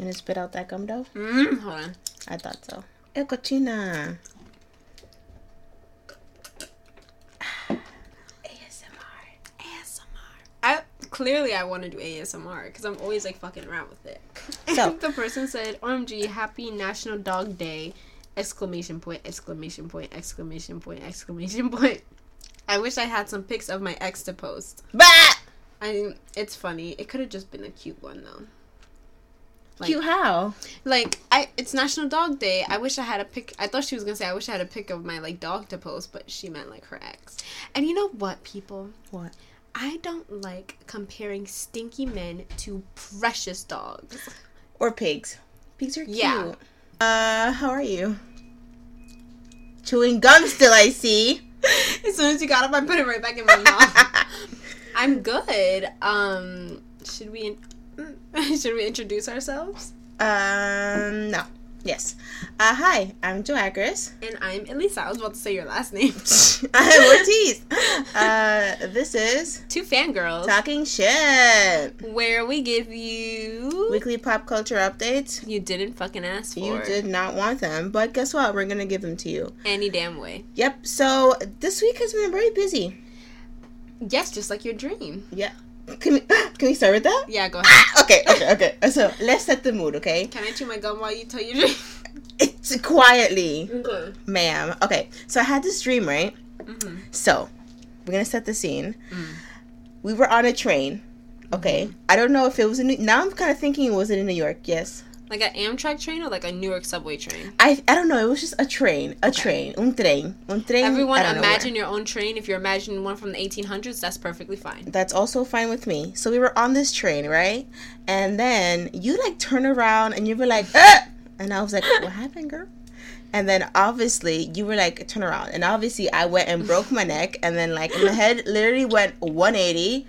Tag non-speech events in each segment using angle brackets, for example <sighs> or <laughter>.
gonna spit out that gum dough? Mm, hold on. I thought so. El cochina. <sighs> ASMR. ASMR. I clearly I want to do ASMR because I'm always like fucking around with it. So- <laughs> the person said, "OMG, Happy National Dog Day!" Exclamation point! Exclamation point! Exclamation point! Exclamation point! I wish I had some pics of my ex to post. Bah! I mean, it's funny. It could have just been a cute one though. Like- Cute how? Like I, it's National Dog Day. I wish I had a pic. I thought she was gonna say I wish I had a pic of my like dog to post, but she meant like her ex. And you know what, people? What? I don't like comparing stinky men to precious dogs. Or pigs. Pigs are cute. Yeah. Uh, how are you? Chewing gum still, I see. <laughs> as soon as you got up, I put it right back in my mouth. <laughs> I'm good. Um, should we <laughs> should we introduce ourselves? um, no. Yes. Uh, hi, I'm Joe Agris. And I'm Elisa. I was about to say your last name. <laughs> <laughs> I'm Ortiz. Uh, this is Two fangirls, Talking Shit. where we give you Weekly pop culture updates. you didn't fucking ask for You did not want them, but guess what? We're gonna give them to you. any damn way. Yep. So this week has been very busy. Yes, just like your dream. Yeah. Can we <gasps> can we start with that? Yeah, go ahead. Okay, okay, okay. So let's set the mood, okay? Can I chew my gum while you tell your dream? <laughs> It's quietly, Okay. ma'am. Okay, so I had this dream, right? hmm So we're gonna set the scene. Mm. We were on a train. Okay, I don't know if it was in. New- now I'm kind of thinking, it was it in New York? Yes. Like an Amtrak train or like a Newark subway train? I I don't know. It was just a train. A train. Un tren. Un tren. Everyone I don't know imagine your own train. If you're imagining one from the 1800s, that's perfectly fine. That's also fine with me. So we were on this train, right? And then you like turn around and you were like, ah! and I was like, what happened, girl? And then obviously you were like, turn around. And obviously I went and broke my neck. And then like my head literally went 180.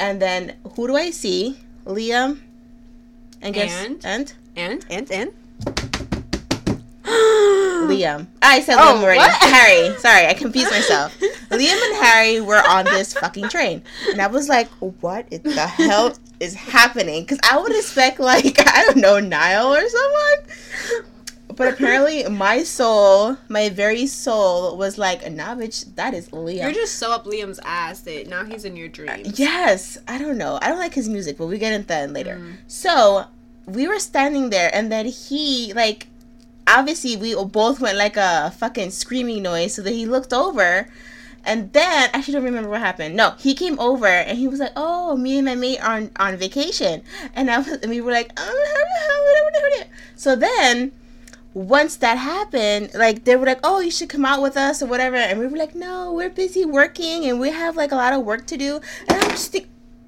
And then who do I see? Liam. And guess And? and And and and <gasps> Liam. I said Oh, Liam already. what? <laughs> Harry. Sorry, I confused <laughs> myself. Liam and Harry were on this fucking train. And I was like, what the hell is happening? Because I would expect, like, <laughs> I don't know, Niall or someone. But apparently, my soul, my very soul, was like, nah, bitch, that is Liam. you're just so up Liam's ass that now he's in your dreams. Yes, I don't know. I don't like his music, but we get into that later. Mm. So we were standing there, and then he like, obviously we both went like a fucking screaming noise. So that he looked over, and then I actually don't remember what happened. No, he came over and he was like, "Oh, me and my mate are on, on vacation," and I was, and we were like, "Oh, so then." Once that happened, like they were like, "Oh, you should come out with us or whatever," and we were like, "No, we're busy working and we have like a lot of work to do." And I'm just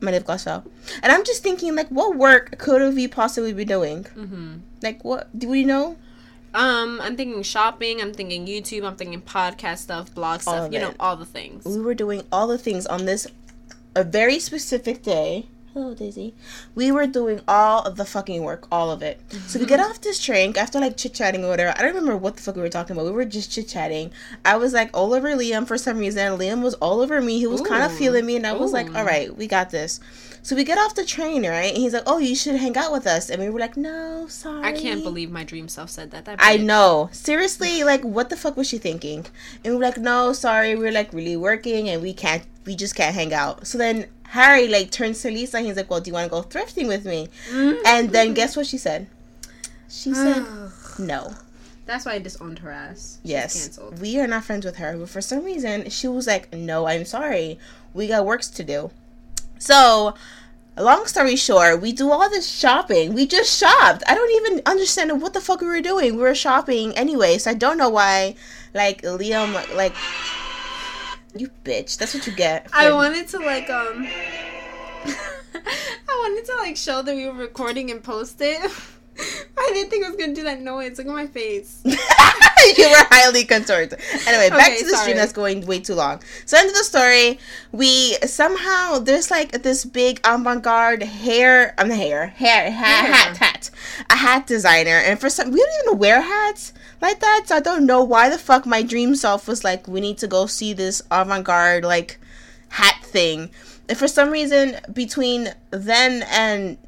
my lip gloss fell, and I'm just thinking like, what work could we possibly be doing? hmm Like, what do we know? Um, I'm thinking shopping. I'm thinking YouTube. I'm thinking podcast stuff, blog All stuff. You know, all the things. We were doing all the things on this a very specific day. Oh, Hello, Daisy. We were doing all of the fucking work, all of it. So we get mm-hmm. off this train after like chit chatting or whatever. I don't remember what the fuck we were talking about. We were just chit chatting. I was like all over Liam for some reason. Liam was all over me. He was kind of feeling me, and I was like, all right, we got this. So we get off the train, right? And he's like, oh, you should hang out with us. And we were like, no, sorry. I can't believe my dream self said that. That I know. Seriously, like what the fuck was she thinking? And we were like, no, sorry, we're like really working and we can't we just can't hang out. So then Harry like turns to Lisa and he's like, Well, do you wanna go thrifting with me? Mm. And then guess what she said? She said no. That's why I disowned her ass. She's Yes. canceled. We are not friends with her. But for some reason she was like, No, I'm sorry. We got works to do. So Long story short, we do all this shopping. We just shopped. I don't even understand what the fuck we were doing. We were shopping anyway, so I don't know why. Like Liam, like you bitch. That's what you get. I wanted to like um <laughs> I wanted to like show that we were recording and post it. <laughs> I didn't think I was gonna do that noise. Look at my face. <laughs> you were highly contorted. Anyway, back Okay, to the stream that's going way too long. So end of the story, we somehow there's like this big avant-garde hair, I'm um, the hair, hair, hat, Hair. hat, hat, a hat designer, and for some we don't even wear hats like that, so I don't know why the fuck my dream self was like, we need to go see this avant-garde like hat thing. And for some reason, between then and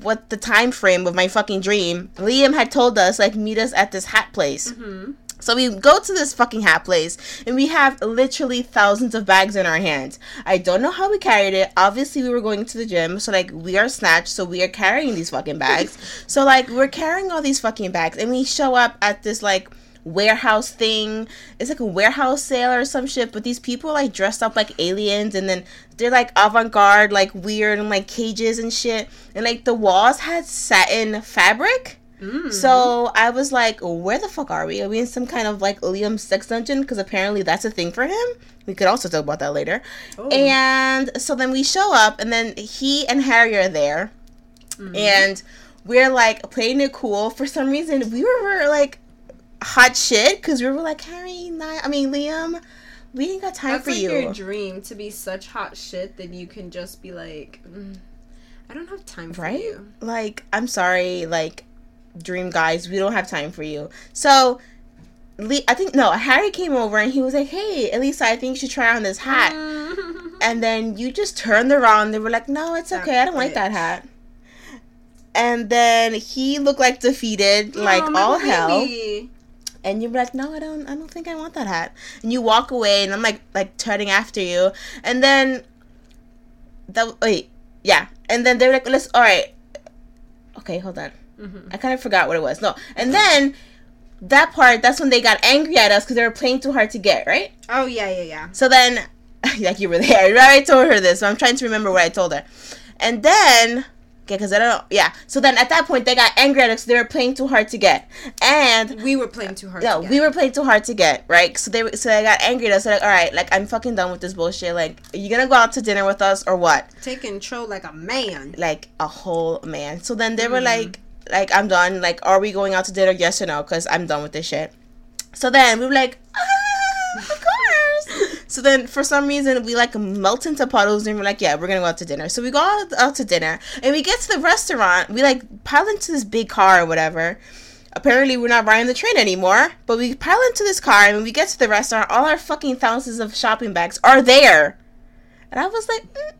what the time frame of my fucking dream, Liam had told us like meet us at this hat place. hmm So we go to this fucking hat place and we have literally thousands of bags in our hands. I don't know how we carried it. Obviously, we were going to the gym, so like we are snatched, so we are carrying these fucking bags. <laughs> so like we're carrying all these fucking bags and we show up at this like warehouse thing. It's like a warehouse sale or some shit, but these people like dressed up like aliens and then they're like avant-garde, like weird and like cages and shit. And like the walls had satin fabric. Mm. So I was like, where the fuck are we? Are we in some kind of like Liam sex dungeon? Because apparently that's a thing for him. We could also talk about that later. Oh. And so then we show up, and then he and Harry are there, Mhm. and we're like playing it cool. For some reason, we were like hot shit because we were like, Harry, not, I mean, Liam, we ain't got time That's for like you. your dream to be such hot shit that you can just be like, mm, I don't have time for Right? you. like i'm sorry like dream guys. We don't have time for you. So Lee, i think no harry came over and he was like hey elisa i think you should try on this hat. Mm. and then you just turned around. They were like no it's okay. I don't like that hat. And then he looked like defeated like Aw, my all hell. And you were like no i don't i don't think i want that hat. And you walk away and i'm like like turning after you. And then that wait yeah. And then they were like let's all right. Okay hold on Mhm. I kind of forgot what it was. No, and then that part, that's when they got angry at us because they were playing too hard to get, right? Oh yeah, yeah, yeah. So then, <laughs> like you were there, right? <laughs> I told her this, so I'm trying to remember what I told her. And then, okay, because I don't know, yeah. So then at that point, they got angry at us they were playing too hard to get, and We were playing too hard. no, to get. we were playing too hard to get, right? So they were- so they got angry at us. They're like, all right, like I'm fucking done with this bullshit. Like, are you gonna go out to dinner with us or what? take control like a man. like a whole man. So then they were Mhm. like, like I'm done. Like, are we going out to dinner? Yes or no? Because I'm done with this shit. So then we were like, ah, of course. <laughs> so then for some reason we like melt into puddles and we're like, yeah, we're gonna go out to dinner. So we go out, out to dinner and we get to the restaurant. We like pile into this big car or whatever. Apparently we're not riding the train anymore, but we pile into this car and when we get to the restaurant, all our fucking thousands of shopping bags are there. And I was like, mm,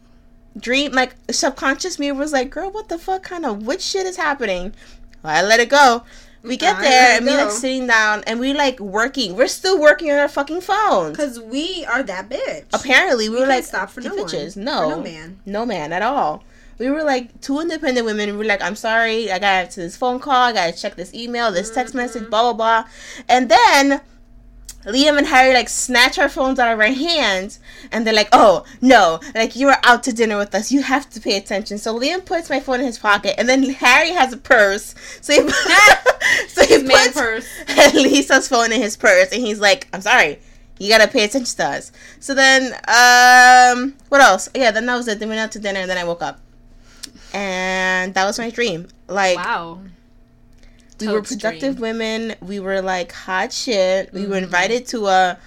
dream like subconscious me was like, girl, what the fuck kind of which shit is happening? Well, I let it go. We get there and we like sitting down and we like working. We're still working on our fucking phones. Cause we are that bitch. Apparently, we, We were like stop for no bitches. one. No, For no man. no man at all. We were like two independent women. We were like, I'm sorry, I got to this phone call, I gotta check this email, this text Mm-hmm. message, blah blah blah, and then. Liam and Harry like snatch our phones out of our hands and they're like, "Oh no! Like you were out to dinner with us. You have to pay attention." So Liam puts my phone in his pocket, and then Harry has a purse. So he, <laughs> <laughs> so he His man puts purse. <laughs> Lisa's phone in his purse, and he's like, "I'm sorry, you gotta pay attention to us." So then, um, what else? Yeah, then that was it. Then we went out to dinner, and then I woke up, and that was my dream. Like Wow. We were productive women. We were like hot shit. We were Mhm. invited to a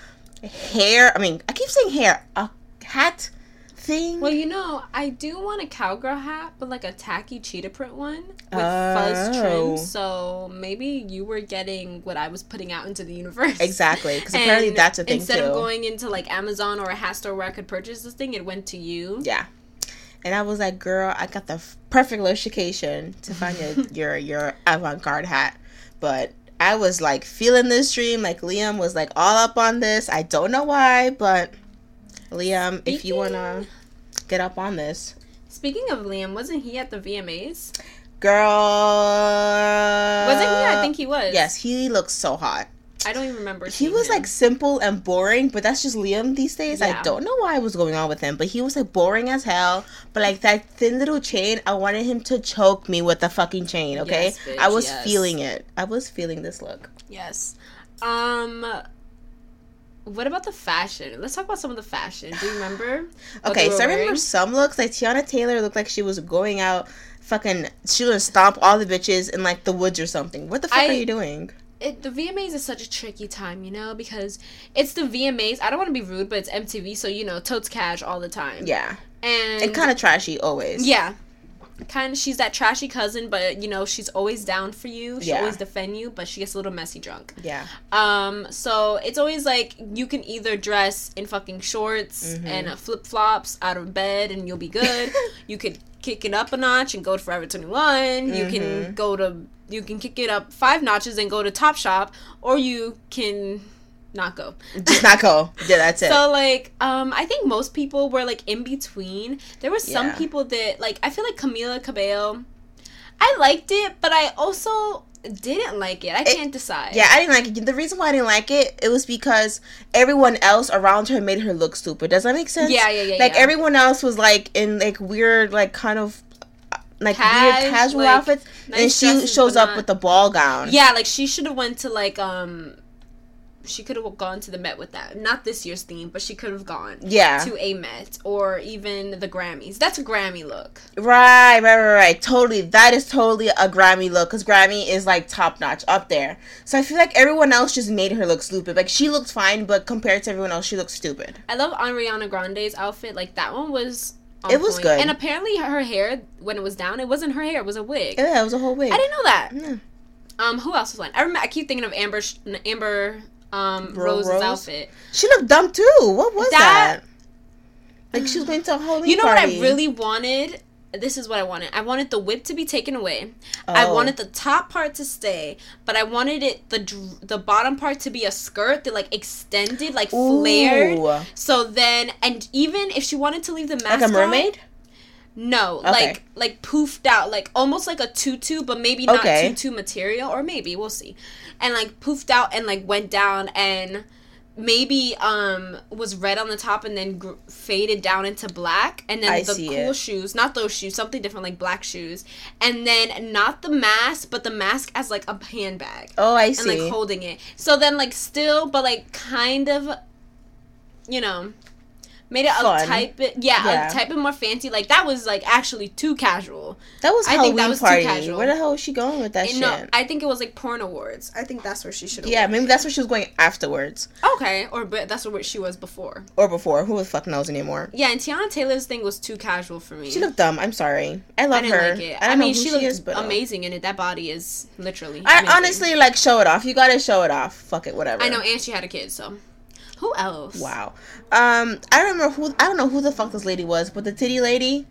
hair. I mean, I keep saying hair. A hat thing. Well, you know, I do want a cowgirl hat, but like a tacky cheetah print one with fuzz Oh. trim. So maybe you were getting what I was putting out into the universe. exactly, because apparently that's a thing Instead too. of going into like Amazon or a hat store where I could purchase this thing, it went to you. Yeah. And I was like, girl, I got the perfect location to find your <laughs> your, your avant garde hat. But I was like feeling this dream. Like Liam was like all up on this. I don't know why, but Liam, if you wanna get up on this, Speaking of Liam, wasn't he at the VMAs? girl. Wasn't he? I think he was. Yes, he looks so hot. I don't even remember. He was him. like simple and boring, but that's just Liam these days. I don't know why I was going on with him, but he was like boring as hell. But like that thin little chain, I wanted him to choke me with the fucking chain. Okay, Yes, bitch, I was yes. feeling it. I was feeling this look. Yes. Um. What about the fashion? Let's talk about some of the fashion. Do you remember? Okay, so I remember wearing? some looks like Teyana Taylor looked like she was going out. Fucking, she was gonna stomp all the bitches in like the woods or something. What the fuck I- are you doing? It, the VMAs is such a tricky time, you know, because it's the VMAs. I don't want to be rude, but it's MTV, so you know, totes cash all the time. Yeah, and and kind of trashy always. yeah. kind of she's that trashy cousin, but you know she's always down for you. She Yeah. always defend you, but she gets a little messy drunk. Yeah. Um, so it's always like you can either dress in fucking shorts Mhm. and flip flops out of bed and you'll be good. <laughs> you could kick it up a notch and go to Forever Twenty One. You can Mhm. go to you can kick it up five notches and go to Top Shop, or you can not go. Just not go. Yeah, that's <laughs> it. So like, um, I think most people were like in between. There were some Yeah. people that like I feel like Camila Cabello. I liked it, but I also didn't like it. I can't decide. yeah, I didn't like it. The reason why I didn't like it, it was because everyone else around her made her look stupid. Does that make sense? Yeah, yeah, yeah. Like yeah. everyone else was like in like weird, like kind of like Cash, weird casual like, outfits, and she shows up not- with the ball gown. Yeah, like she should have went to like um she could have gone to the Met with that. Not this year's theme, but she could have gone yeah, to a Met or even the Grammys. That's a Grammy look. right, right, right, right. Totally, that is totally a Grammy look because Grammy is like top notch up there. So I feel like everyone else just made her look stupid. Like she looked fine, but compared to everyone else, she looked stupid. I love Ariana Grande's outfit. Like that one was It was point. good. And apparently her hair when it was down, it wasn't her hair, it was a wig. Yeah, it was a whole wig. I didn't know that. Yeah. Um, who else was on? I remember. I keep thinking of Amber, Sh- Amber, um, Ro- Rose's Rose? outfit. She looked dumb too. What was that? That- Like she was going to a Halloween You know party. what I really wanted? This is what I wanted. I wanted the whip to be taken away. I Oh. wanted the top part to stay, but I wanted it the the bottom part to be a skirt that like extended, like flared. So then, and even if she wanted to leave the mask like a on- mermaid. no, Okay. like like poofed out, like almost like a tutu, but maybe not Okay. tutu material, or maybe we'll see, and like poofed out and like went down and maybe um was red on the top and then gr- faded down into black and then I the cool it. shoes not those shoes something different like black shoes and then not the mask but the mask as like a handbag Oh, I see and like holding it. So then like still, but like kind of, you know, made it Fun. a type bit, yeah, Yeah. a type bit more fancy. Like that was like actually too casual. that was I Halloween think that was too party. casual. Where the hell was she going with that And shit? no, I think it was like porn awards. I think that's where she should have. yeah, maybe that's where she was going afterwards Okay, or but that's where she was before. or before. Who the fuck knows anymore? Yeah, and Teyana Taylor's thing was too casual for me. She looked dumb. I'm sorry. I I love didn't her. like it. I I, mean, she, she looks is, but uh, amazing in it. That body is literally. I amazing. honestly like show it off. You gotta show it off. Fuck it, whatever. I know, and she had a kid, so who else? Wow. Um, I don't remember who. I don't know who the fuck this lady was, but the titty lady.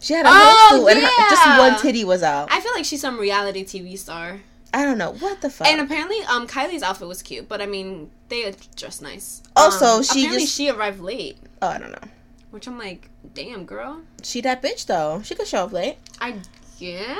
She had a Oh, whole suit and her, just one titty was out. I feel like she's some reality TV star. I don't know what the fuck. And apparently, um, Kylie's outfit was cute, but I mean, they dress nice. Also, Um, she apparently just- she arrived late, oh, I don't know. which I'm like, damn, girl. She that bitch though. She could show up late. I yeah.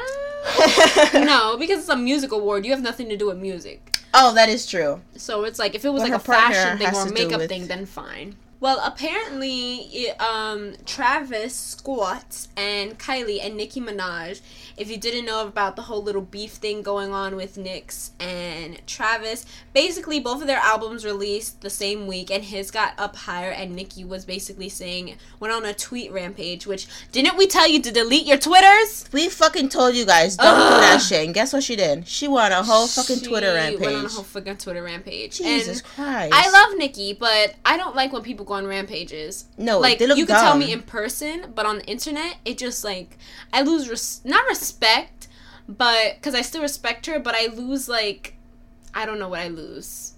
<laughs> no, because it's a music award. You have nothing to do with music. Oh, that is true. So it's like if it was Well, like a fashion thing or a makeup with- thing, then fine. Well, apparently, it, um, Travis Scott and Kylie and Nicki Minaj. If you didn't know about the whole little beef thing going on with Nyx and Travis, basically both of their albums released the same week, and his got up higher, and Nicki was basically saying went on a tweet rampage. Which didn't we tell you to delete your twitters? We fucking told you guys don't do that shit. And guess what she did? She went on a whole fucking She Twitter rampage. Went on a whole fucking Twitter rampage. Jesus and Christ. I love Nicki, but I don't like when people go on rampages. No, like they look you can tell me in person, but on the internet, it just like I lose res- not respect, but because I still respect her, but I lose like I don't know what I lose.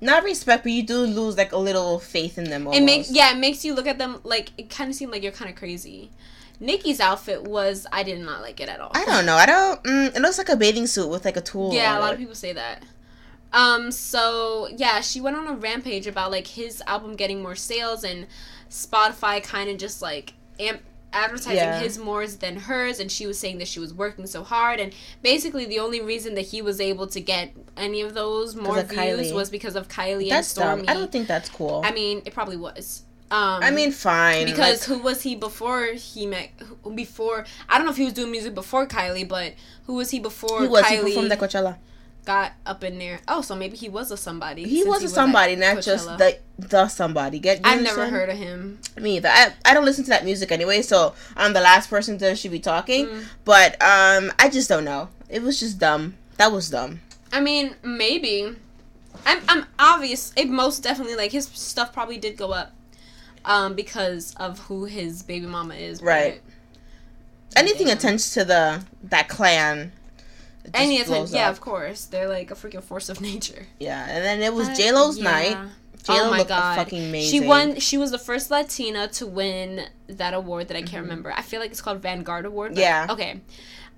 Not respect, but you do lose like a little faith in them. Almost. It makes yeah, it makes you look at them like it kind of seemed like you're kind of crazy. Nicki's outfit was I did not like it at all. I don't know. I don't. Mm, it looks like a bathing suit with like a tool. Yeah, a lot of people say that. Um, so yeah, she went on a rampage about like his album getting more sales and Spotify kind of just like amp- advertising Yeah. his more than hers, and she was saying that she was working so hard, and basically the only reason that he was able to get any of those more of views Kylie. was because of Kylie That's and Stormi. dumb. I don't think that's cool. I mean, it probably was. Um, I mean, fine. because like, who was he before he met? who- Before I don't know if he was doing music before Kylie, but who was he before he was. He Kylie performed at Coachella. Got up in there? Oh, so maybe he was a somebody. He was a somebody, not just the the somebody. Get? I've never heard of him. Me either. I, I don't listen to that music anyway, so I'm the last person that should be talking. Mm. But um, I just don't know. It was just dumb. That was dumb. I mean, maybe. I'm I'm obvious. It most definitely like his stuff probably did go up, um, because of who his baby mama is. Right. anything attached to the that clan. Any attention, yeah, of course. They're like a freaking force of <laughs> nature. yeah. And then it was J Lo's yeah. night. J Lo oh my god, fucking amazing. She won. She was the first Latina to win that award that I can't Mhm. remember. I feel like it's called Vanguard Award. Yeah. Okay.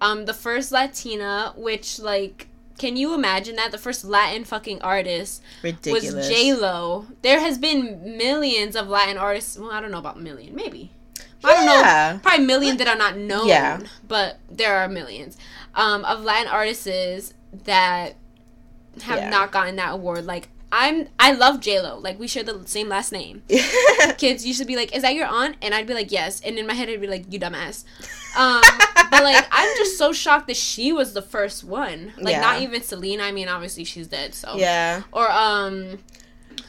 Um, the first Latina, which like, can you imagine that the first Latin fucking artist ridiculous. was J Lo? There has been millions of Latin artists. Well, I don't know about million, maybe. I don't know. Yeah. Probably million that are not known. Yeah. But there are millions um, of Latin artists that have Yeah. not gotten that award. Like I'm, I love J Lo. Like we share the same last name. <laughs> Kids used to be like, "Is that your aunt?" And I'd be like, "Yes." And in my head, I'd be like, "You dumbass." Um, but like, <laughs> I'm just so shocked that she was the first one. Like, Yeah. not even Selena. I mean, obviously she's dead. So yeah. Or um,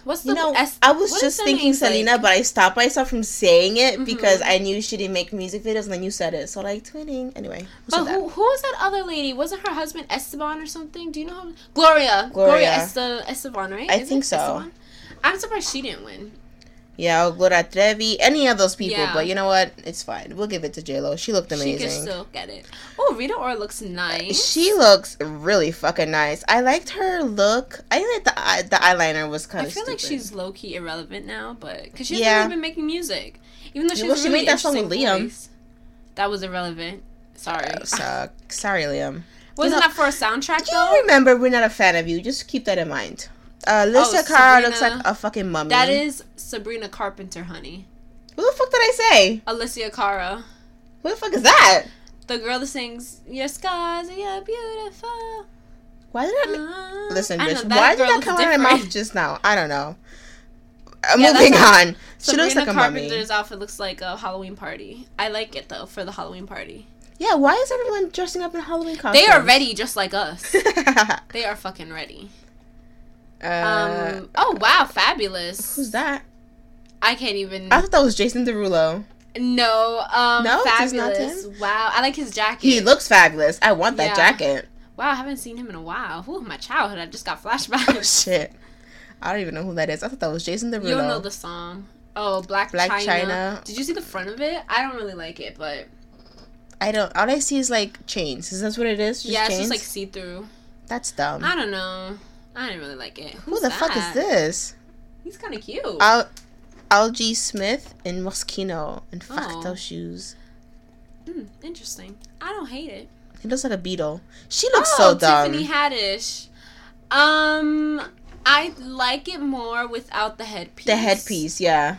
what's the You know, Es- I was just thinking? Selena, Like- but I stopped myself from saying it Mhm. because I knew she didn't make music videos, and then you said it. So like twinning. Anyway, But who, who was that other lady? Wasn't her husband Esteban or something? Do you know? How, Gloria. Gloria. Gloria Esteban, right? I Is think so. Esteban? I'm surprised she didn't win. Yeah, or Gloria Trevi, any of those people. Yeah. But you know what? It's fine. We'll give it to J Lo. She looked amazing. She amazing. still get it. Oh, Rita Ora looks nice. She looks really fucking nice. I liked her look. I like the eye, the eyeliner was kind of. I feel like she's low key irrelevant now, but because she hasn't Yeah. really been making music, even though she Well, she really made that song with Liam. voice. That was irrelevant. Sorry. Uh, so- sorry, Liam. <laughs> Wasn't know- that for a soundtrack You though? remember we're not a fan of you. Just keep that in mind. Uh, Lisa Oh, Cara looks like a fucking mummy. That is Sabrina Carpenter, honey. Who the fuck did I say? Alessia Cara. Who the fuck is that? The girl that sings "Your scars are your beautiful." Why did I? Uh, Listen, bitch. know, Why did that come out of my mouth just now? I don't know. Uh, Yeah, moving that's on. She looks like a mummy. Carpenter's outfit looks like a Halloween party. I like it though for the Halloween party. Yeah. Why is everyone dressing up in Halloween costumes? They are ready just like us. <laughs> they are fucking ready. Uh, Um. Oh wow, fabulous. who's that? I can't even. I thought that was Jason Derulo. no. Um. No, fabulous. Wow, I like his jacket. He looks fabulous. I want that Yeah. jacket. Wow, I haven't seen him in a while. Ooh, my childhood. I just got <laughs> flashbacks. Oh shit. I don't even know who that is. I thought that was Jason Derulo. you don't know the song. Oh, Blac, Blac Chyna. Chyna. Did you see the front of it? I don't really like it, but I don't. All I see is like chains. Is that what it is? Just yeah, it's chains? just like see through. That's dumb. I don't know. I didn't really like it. Who Who's the fuck is this? He's kind of cute. Al Algee Smith in Moschino and Facto Oh. shoes. Hmm, interesting. I don't hate it. He looks like a beetle. She looks oh, so dumb. Tiffany Haddish. Um, I like it more without the headpiece. the headpiece, yeah.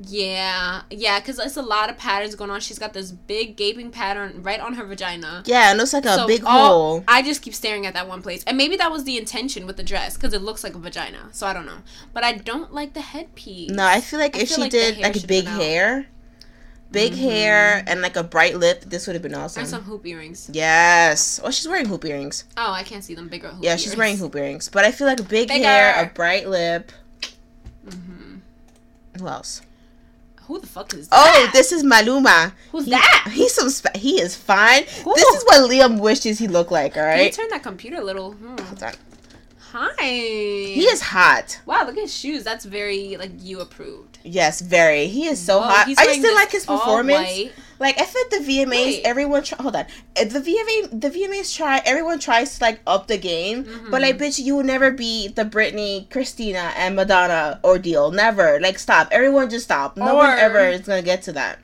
Yeah, yeah, because it's a lot of patterns going on. She's got this big gaping pattern right on her vagina. Yeah, it looks like a So big all- hole. I just keep staring at that one place, and maybe that was the intention with the dress because it looks like a vagina. So I don't know, but I don't like the headpiece. No, I feel like I if feel she like did like big hair, big Mhm. hair, and like a bright lip, this would have been awesome. Or some hoop earrings. Yes. Oh, she's wearing hoop earrings. Oh, I can't see them bigger. Hoop Yeah, she's wearing hoop earrings. But I feel like big Bigger. hair, a bright lip. Mhm. Who else? Who the fuck is Oh, that? this is Maluma. Who's He- that? He's some. He is fine. Who? This is what Liam wishes he looked like. All right. Can you turn that computer a little? Hmm. Hold on. Hi. He is hot. Wow, look at his shoes. That's very like you approved. Yes, very. He is so Whoa, hot. I still this like his performance. Like I feel like the VMAs, Wait. everyone try, hold on. Uh, The VMA, the VMAs try. Everyone tries to like up the game, Mhm. but like, bitch, you will never be the Britney, Christina, and Madonna ordeal. Never. Like, stop. Everyone just stop. No one ever is gonna get to that.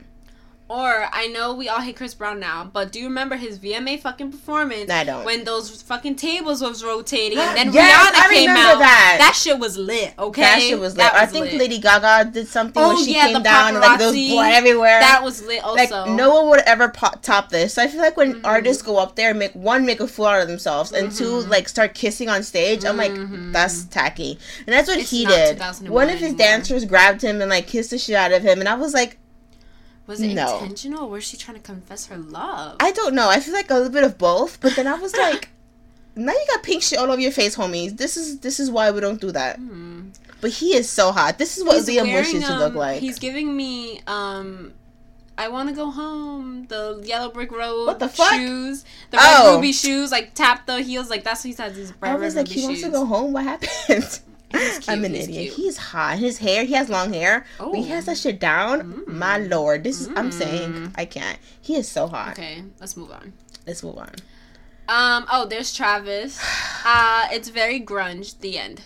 Or I know we all hate Chris Brown now, but do you remember his VMA fucking performance I don't. when those fucking tables was rotating and <gasps> then Yes, Rihanna I came out? that. shit was lit. Okay, That shit was lit. That I think lit. Lady Gaga did something Oh, when she yeah, came down and like was blood everywhere. that was lit. Also, like no one would ever po- top this. So I feel like when Mhm. artists go up there and make one make a fool out of themselves and two Mhm. like start kissing on stage, I'm like Mhm. that's tacky. And that's what It's he did. One of his anymore. dancers grabbed him and like kissed the shit out of him, and I was like, was it no. intentional? or Was she trying to confess her love? I don't know. I feel like a little bit of both. But then I was <laughs> like. Now you got pink shit all over your face, homies. This is this is why we don't do that. Hmm. But he is so hot. This is what He's Liam wishes to look um, like. He's giving me um I want to go home. The yellow brick road What the fuck? shoes, the Oh. red ruby shoes, like tap the heels, like that's what he says. These I bright was red like, he wants to go home. What happened? <laughs> Cute. I'm an He's idiot. cute. He's hot. His hair, he has long hair. But he Oh. has that shit down. Mm. My lord. This is I'm saying Mm. I can't. He is so hot. Okay, let's move on. Let's move on. Um. Oh, there's Travis. <sighs> Uh, it's very grunge. The end.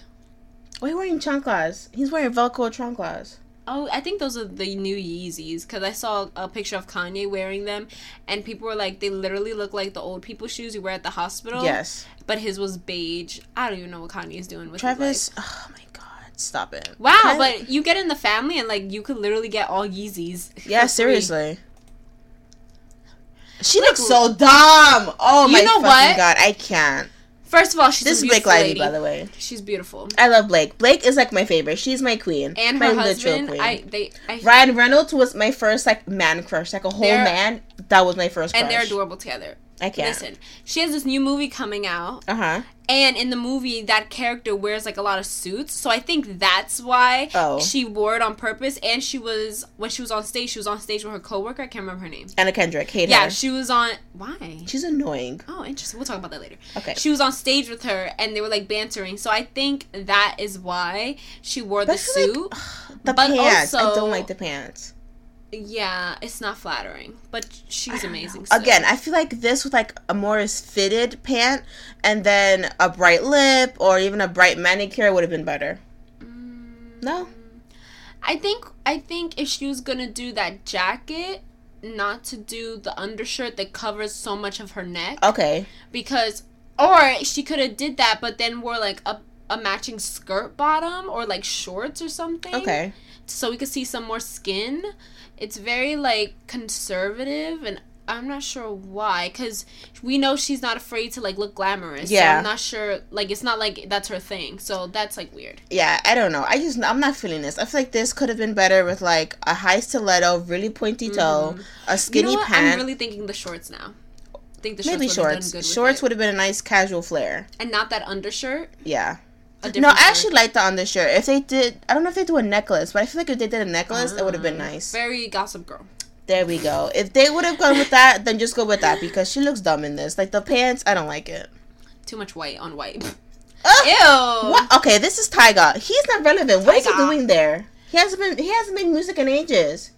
Why are you wearing chanclas? He's wearing Velcro chanclas. Oh, I think those are the new Yeezys because I saw a picture of Kanye wearing them, and people were like, they literally look like the old people shoes you wear at the hospital. Yes. But his was beige. I don't even know what Kanye's doing with his. Travis, oh my god, stop it. Wow, Kind- but you get in the family and like you could literally get all Yeezys. <laughs> yeah, free. seriously. She looks so dumb. Oh You my know fucking what? god, I can't. First of all, she's This a is Blake Lively, lady. by the way. She's beautiful. I love Blake. Blake is like my favorite. She's my queen. And my her literal husband, queen. I they I, Ryan Reynolds was my first like man crush, like a whole man. That was my first crush. and they're adorable together. I can't. Listen, she has this new movie coming out, Uh huh. and in the movie, that character wears like a lot of suits. So I think that's why Oh. she wore it on purpose. And she was when she was on stage, she was on stage with her coworker. I can't remember her name. Anna Kendrick, hate Yeah, her. she was on. Why? She's annoying. Oh, interesting. We'll talk about that later. Okay. She was on stage with her, and they were like bantering. So I think that is why she wore the feel like- suit. <sighs> The But pants. I don't like the pants. Yeah, it's not flattering, but she's amazing. Again, I feel like this with like a more fitted pant and then a bright lip or even a bright manicure would have been better. Mm, No? I think I think if she was gonna do that jacket, not to do the undershirt that covers so much of her neck, Okay. because or she could have did that, but then wore like a a matching skirt bottom or like shorts or something. Okay. so we could see some more skin. It's very like conservative, and I'm not sure why, because we know she's not afraid to like look glamorous. so Yeah. I'm not sure. Like it's not like that's her thing. So that's like weird. Yeah, I don't know. I just I'm not feeling this. I feel like this could have been better with like a high stiletto, really pointy toe, a skinny Mm-hmm. you know pant. I'm really thinking the shorts now. I think the Maybe shorts would've shorts. good Shorts would have been a nice casual flair. and not that undershirt. Yeah. No, I actually like the undershirt. If they did, I don't know if they do a necklace, but I feel like if they did a necklace, it would have been Ah, nice. Very gossip girl. There we go. If they would have gone with that, then just go with that because she looks dumb in this. Like the pants, I don't like it. Too much white on white. <laughs> Ugh! Ew. What? Okay, this is Tyga. He's not relevant. What is he doing there? He hasn't been. He hasn't made music in ages.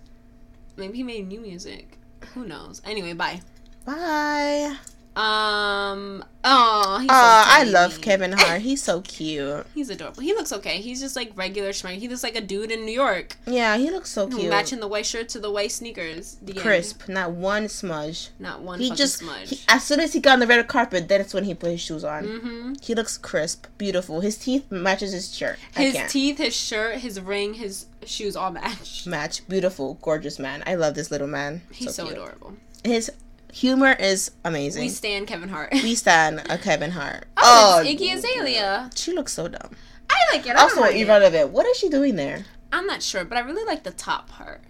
Maybe he made new music. Who knows? Anyway, bye. Bye. Um. Oh, he's Oh, so I love. Kevin Hart. <laughs> He's so cute. He's adorable. He looks okay. He's just like regular schmuck. He looks like a dude in New York. Yeah, he looks so cute. Matching the white shirt to the white sneakers. The end. Crisp, not one smudge. Not one He just smudge. he, as soon as he got on the red carpet, that's when he put his shoes on. mm-hmm. He looks crisp, beautiful. His teeth matches his shirt. His teeth, his shirt, his ring, his shoes all match. match. Beautiful, gorgeous man. I love this little man. He's so, cute. adorable. His humor is amazing. We stand Kevin Hart. We <laughs> stand a Kevin Hart. oh, it's Iggy Azalea. She looks so dumb. I like it. I Also don't like it. What is she doing there? I'm not sure, but I really like the top part.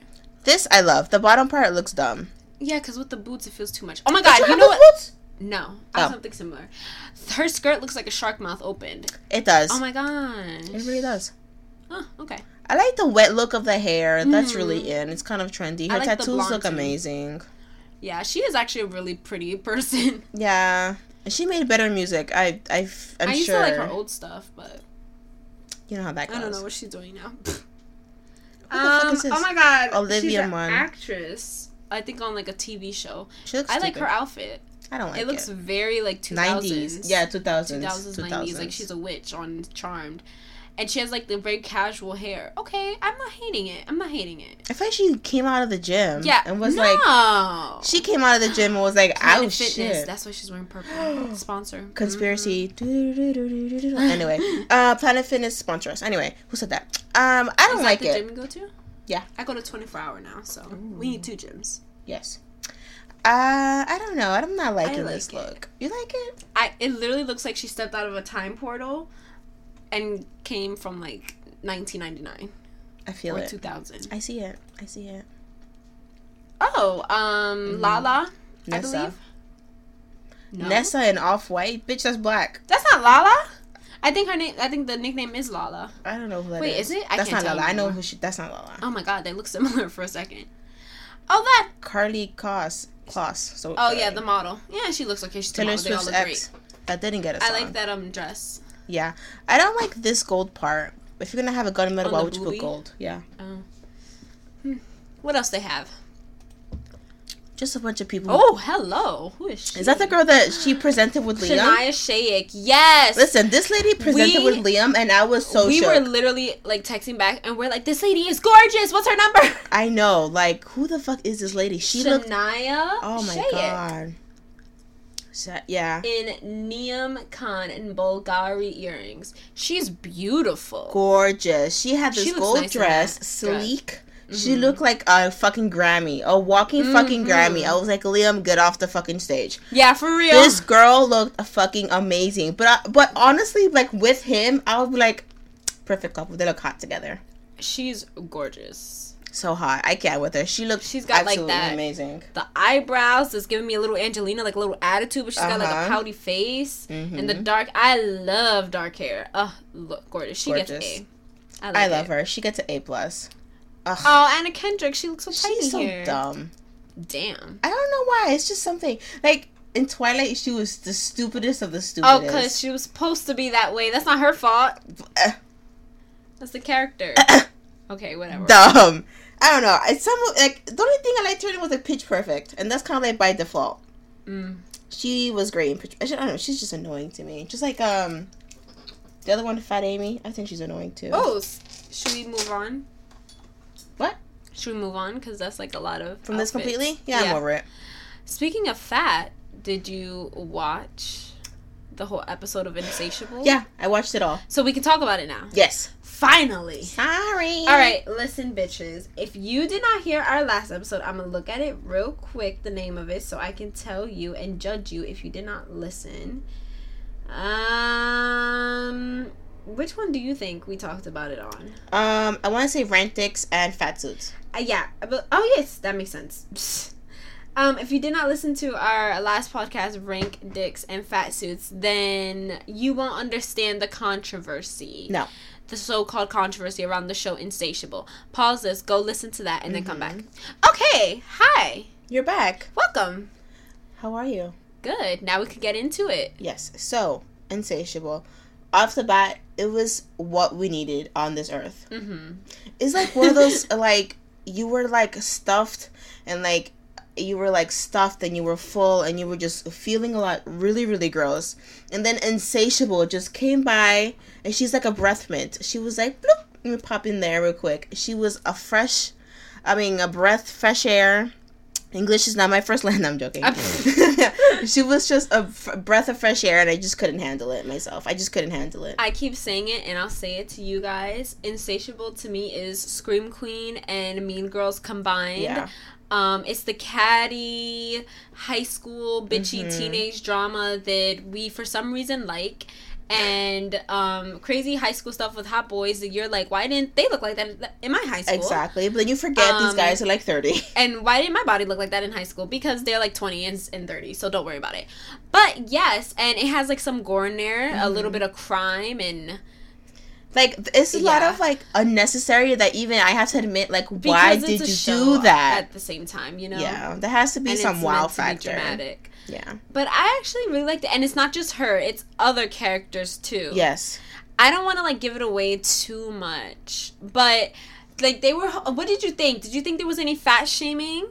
This I love. The bottom part looks dumb. Yeah, because with the boots, it feels too much. Oh my god, she you have know what? boots? No, I have Oh. something similar. Her skirt looks like a shark mouth opened. It does. Oh my gosh. it really does. Oh, okay. I like the wet look of the hair. That's Mhm. really in. It's kind of trendy. Her like tattoos look too. amazing. Yeah, she is actually a really pretty person. <laughs> Yeah. She made better music. I, I, I'm I used sure. to like her old stuff, but You know how that goes. I don't know what she's doing now. <laughs> Who the fuck um, oh my god, Olivia she's an Munn. actress. I think on like a TV show. She looks I like her outfit. I don't like it It looks very like 2000s. 90s. Yeah, 2000s. 2000s, 90s. Like she's a witch on Charmed. And she has like the very casual hair. Okay, I'm not hating it. I'm not hating it. I feel like she came out of the gym. Yeah. And was like, no. like, she came out of the gym and was like, Planet oh Fitness. shit. That's why she's wearing purple. <gasps> Sponsor. Conspiracy. Do-do-do-do-do-do-do. Anyway, uh, Planet Fitness sponsor us. Anyway, who said that? Um, I don't Is like the it. gym you go to? Yeah. I go to 24 hour now, so we need two gyms. Yes. Uh, I don't know. I'm not liking like this it. look. You like it? I it literally looks like she stepped out of a time portal and came from like 1999 I feel it. 2000. I see it. I see it. Oh, um, Lala, I Nessa. believe. No, Nessa and Off White. Bitch, that's black. that's not Lala. I think her name. I think the nickname is Lala. I don't know who that Wait, is it? I that's not Lala. I know who she. That's not Lala. Oh my god, they look <laughs> similar for a second. Oh, that. Karlie Kloss. Kloss. So. Oh yeah, the model. Yeah, she looks okay. She's Taylor They all Swift's ex. great. That didn't get us. I like that um dress. Yeah, I don't like this gold part. If you're gonna have a gunmetal, why would you put gold? Yeah, Oh. Hmm. What else they have? just a bunch of people. Oh, hello. Who is she? is that the girl that she presented with Liam? Shanina Shaik. Yes. Listen, this lady presented We- with Liam, and I was so we shook. were literally like texting back, and we're like, "This lady is gorgeous. What's her number?" I know, like, who the fuck is this lady? She looked. Shanina. Oh my Shaik. god. Yeah. In Naeem Khan and Bulgari earrings. She's beautiful. Gorgeous. She had this She gold nice dress, that dress. sleek. She Mhm. looked like a fucking Grammy, a walking fucking Mhm. Grammy. I was like, Liam, get off the fucking stage. Yeah, for real. This girl looked fucking amazing. But I, but honestly, like with him, I would be like, perfect couple. They look hot together. She's gorgeous. So hot. I can't with her. She looks. She's got, like, absolutely that- amazing. The eyebrows is giving me a little Angelina, like a little attitude, but she's got like a Uh-huh. pouty face. And the Mhm. dark, I love dark hair. Oh, look, gorgeous. She gets Gorgeous. A. I, like I love it. her. She gets an A plus. Ugh. Oh, Anna Kendrick, she looks so tiny She's so here. dumb. Damn. I don't know why. It's just something like in Twilight. She was the stupidest of the stupidest. Oh, because she was supposed to be that way. That's not her fault. Eh. That's the character. Okay, whatever. dumb. I don't know. It's some like the only thing I liked her in was like Pitch Perfect, and that's kind of like by default. Mm. She was great in Pitch. I don't know. She's just annoying to me. Just like um, the other one, Fat Amy. I think she's annoying too. Oh, should we move on? What? Should we move on? Because that's like a lot of. from this completely? Yeah, Yeah. I'm over it. Speaking of fat, did you watch the whole episode of Insatiable? Yeah, I watched it all. So we can talk about it now. Yes. Finally. Sorry. All right, listen, bitches. If you did not hear our last episode, I'm gonna look at it real quick, the name of it, so I can tell you and judge you if you did not listen. Um, which one do you think we talked about it on? Um, I want to say Rantix and Fat Suits. Uh, yeah, but oh yes, that makes sense. <laughs> Um, if you did not listen to our last podcast, Rank Dicks and Fat Suits, then you won't understand the controversy. No. The so-called controversy around the show Insatiable. Pause this, go listen to that, and then come back. Mhm. Okay, hi, You're back. welcome. How are you? Good. Now we can get into it. Yes. So, Insatiable. Off the bat, it was what we needed on this earth. Mm-hmm. It's like one of those <laughs> like you were like stuffed and like you were like stuffed and you were full and you were just feeling a lot really really gross. And then insatiable just came by and she's like a breath mint. She was like bloop let me pop in there real quick. She was a fresh i mean a breath fresh air. English is not my first <laughs> language. I'm joking. <laughs> She was just a f- breath of fresh air and i just couldn't handle it myself. I just couldn't handle it. I keep saying it, and I'll say it to you guys. Insatiable to me is Scream Queen and Mean Girls combined. yeah Um, it's the catty high school bitchy Mhm. teenage drama that we for some reason like. And um, crazy high school stuff with hot boys that you're like, why didn't they look like that in my high school? exactly but then you forget these Um, guys are like 30 <laughs> And why didn't my body look like that in high school? Because they're like 20 and, and 30, so don't worry about it. But yes, and it has like some gore in there, a little Mhm. bit of crime, and Like it's a lot of like unnecessary that even I have to admit like why did you do that? at the same time, you know? Yeah, there has to be And some wow meant to be factor. dramatic. Yeah. But I actually really liked it, and it's not just her; it's other characters too. Yes. I don't want to like give it away too much, but like they were. What did you think? Did you think there was any fat shaming?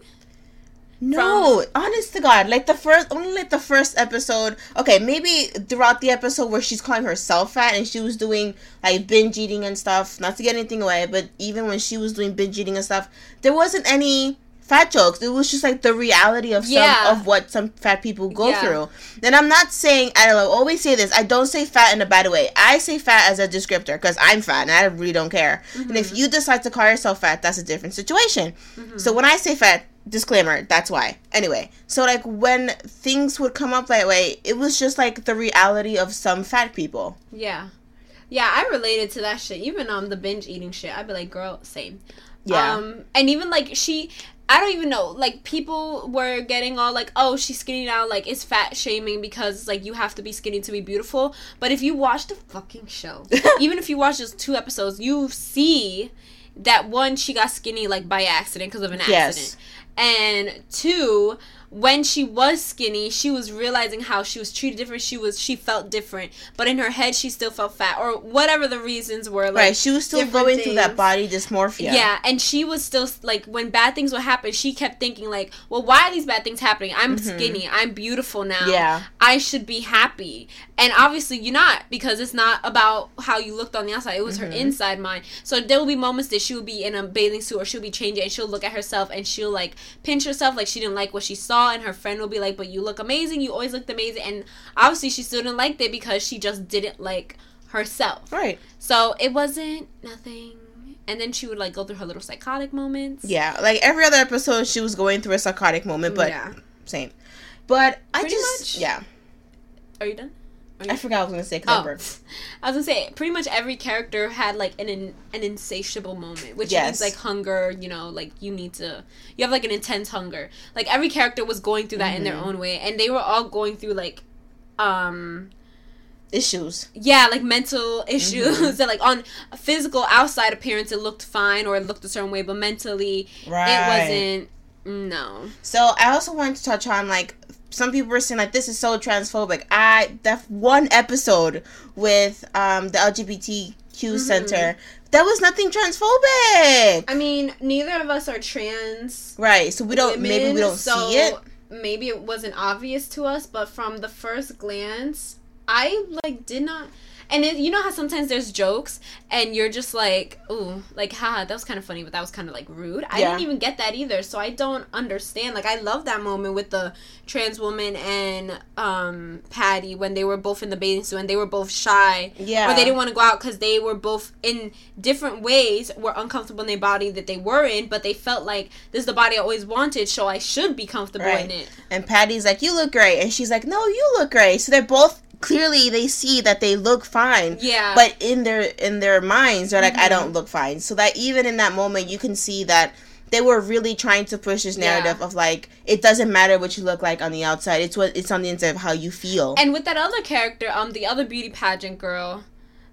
No, honest to God, like the first, only like the first episode. Okay, maybe throughout the episode where she's calling herself fat and she was doing like binge eating and stuff. Not to get anything away, but even when she was doing binge eating and stuff, there wasn't any fat jokes. It was just like the reality of Yeah. some of what some fat people go Yeah. through. And I'm not saying I don't always say this. I don't say fat in a bad way. I say fat as a descriptor because I'm fat and I really don't care. And Mm-hmm. if you decide to call yourself fat, that's a different situation. Mm-hmm. So when I say fat, disclaimer, that's why. Anyway, so like when things would come up that way, it was just like the reality of some fat people. Yeah, yeah, I related to that shit. Even um the binge eating shit, I'd be like, girl, same. Yeah. Um, and even like she, I don't even know. Like people were getting all like, oh, she's skinny now. Like it's fat shaming because like you have to be skinny to be beautiful. But if you watch the fucking show, <laughs> even if you watch just two episodes, you see that one she got skinny like by accident because of an accident. Yes. And two. When she was skinny, she was realizing how she was treated different. She was she felt different, but in her head, she still felt fat, or whatever the reasons were. Like, right, she was still going through that body dysmorphia. Yeah. and she was still like when bad things would happen, she kept thinking like, "Well, why are these bad things happening? I'm skinny. I'm beautiful now. Mm-hmm. Yeah. I should be happy." And obviously, you're not because it's not about how you looked on the outside. It was Mm-hmm. her inside mind. So there will be moments that she will be in a bathing suit or she'll be changing and she'll look at herself and she'll like pinch herself like she didn't like what she saw, and her friend will be like, "But you look amazing. You always looked amazing." And obviously, she still didn't like it because she just didn't like herself. Right. So it wasn't nothing. And then she would like go through her little psychotic moments. Yeah. Like every other episode, she was going through a psychotic moment, but yeah. same. But I just much. yeah. Are you done? I forgot I was gonna say I Oh, burped. I was gonna say pretty much every character had like an in, an insatiable moment, which Yes. means like hunger. You know, like you need to you have like an intense hunger. Like every character was going through that in their Mhm. own way, and they were all going through like, um, Issues. yeah, like mental issues. Mm-hmm. <laughs> that like on a physical outside appearance, it looked fine or it looked a certain way, but mentally Right. it wasn't. No. So I also wanted to touch on like some people were saying like this is so transphobic. I that one episode with um the LGBTQ Mm-hmm. center that was nothing transphobic. I mean, neither of us are trans. Right. So we don't maybe we don't so see it. Maybe it wasn't obvious to us, but from the first glance, I like did not. And it, you know how sometimes there's jokes and you're just like, ooh, like, haha, that was kind of funny, but that was kind of like rude. I Yeah. didn't even get that either, so I don't understand. Like, I love that moment with the trans woman and um, Patty when they were both in the bathing suit and they were both shy Yeah. or they didn't want to go out because they were both in different ways were uncomfortable in their body that they were in but they felt like this is the body i always wanted so i should be comfortable Right. in it And Patty's like, "You look great," and she's like, "No, you look great." So they're both clearly they see that they look fine, yeah but in their in their minds they're like, "I Mhm. don't look fine." So that even in that moment, you can see that they were really trying to push this Yeah. narrative of like it doesn't matter what you look like on the outside; it's what it's on the inside of how you feel. and with that other character um the other beauty pageant girl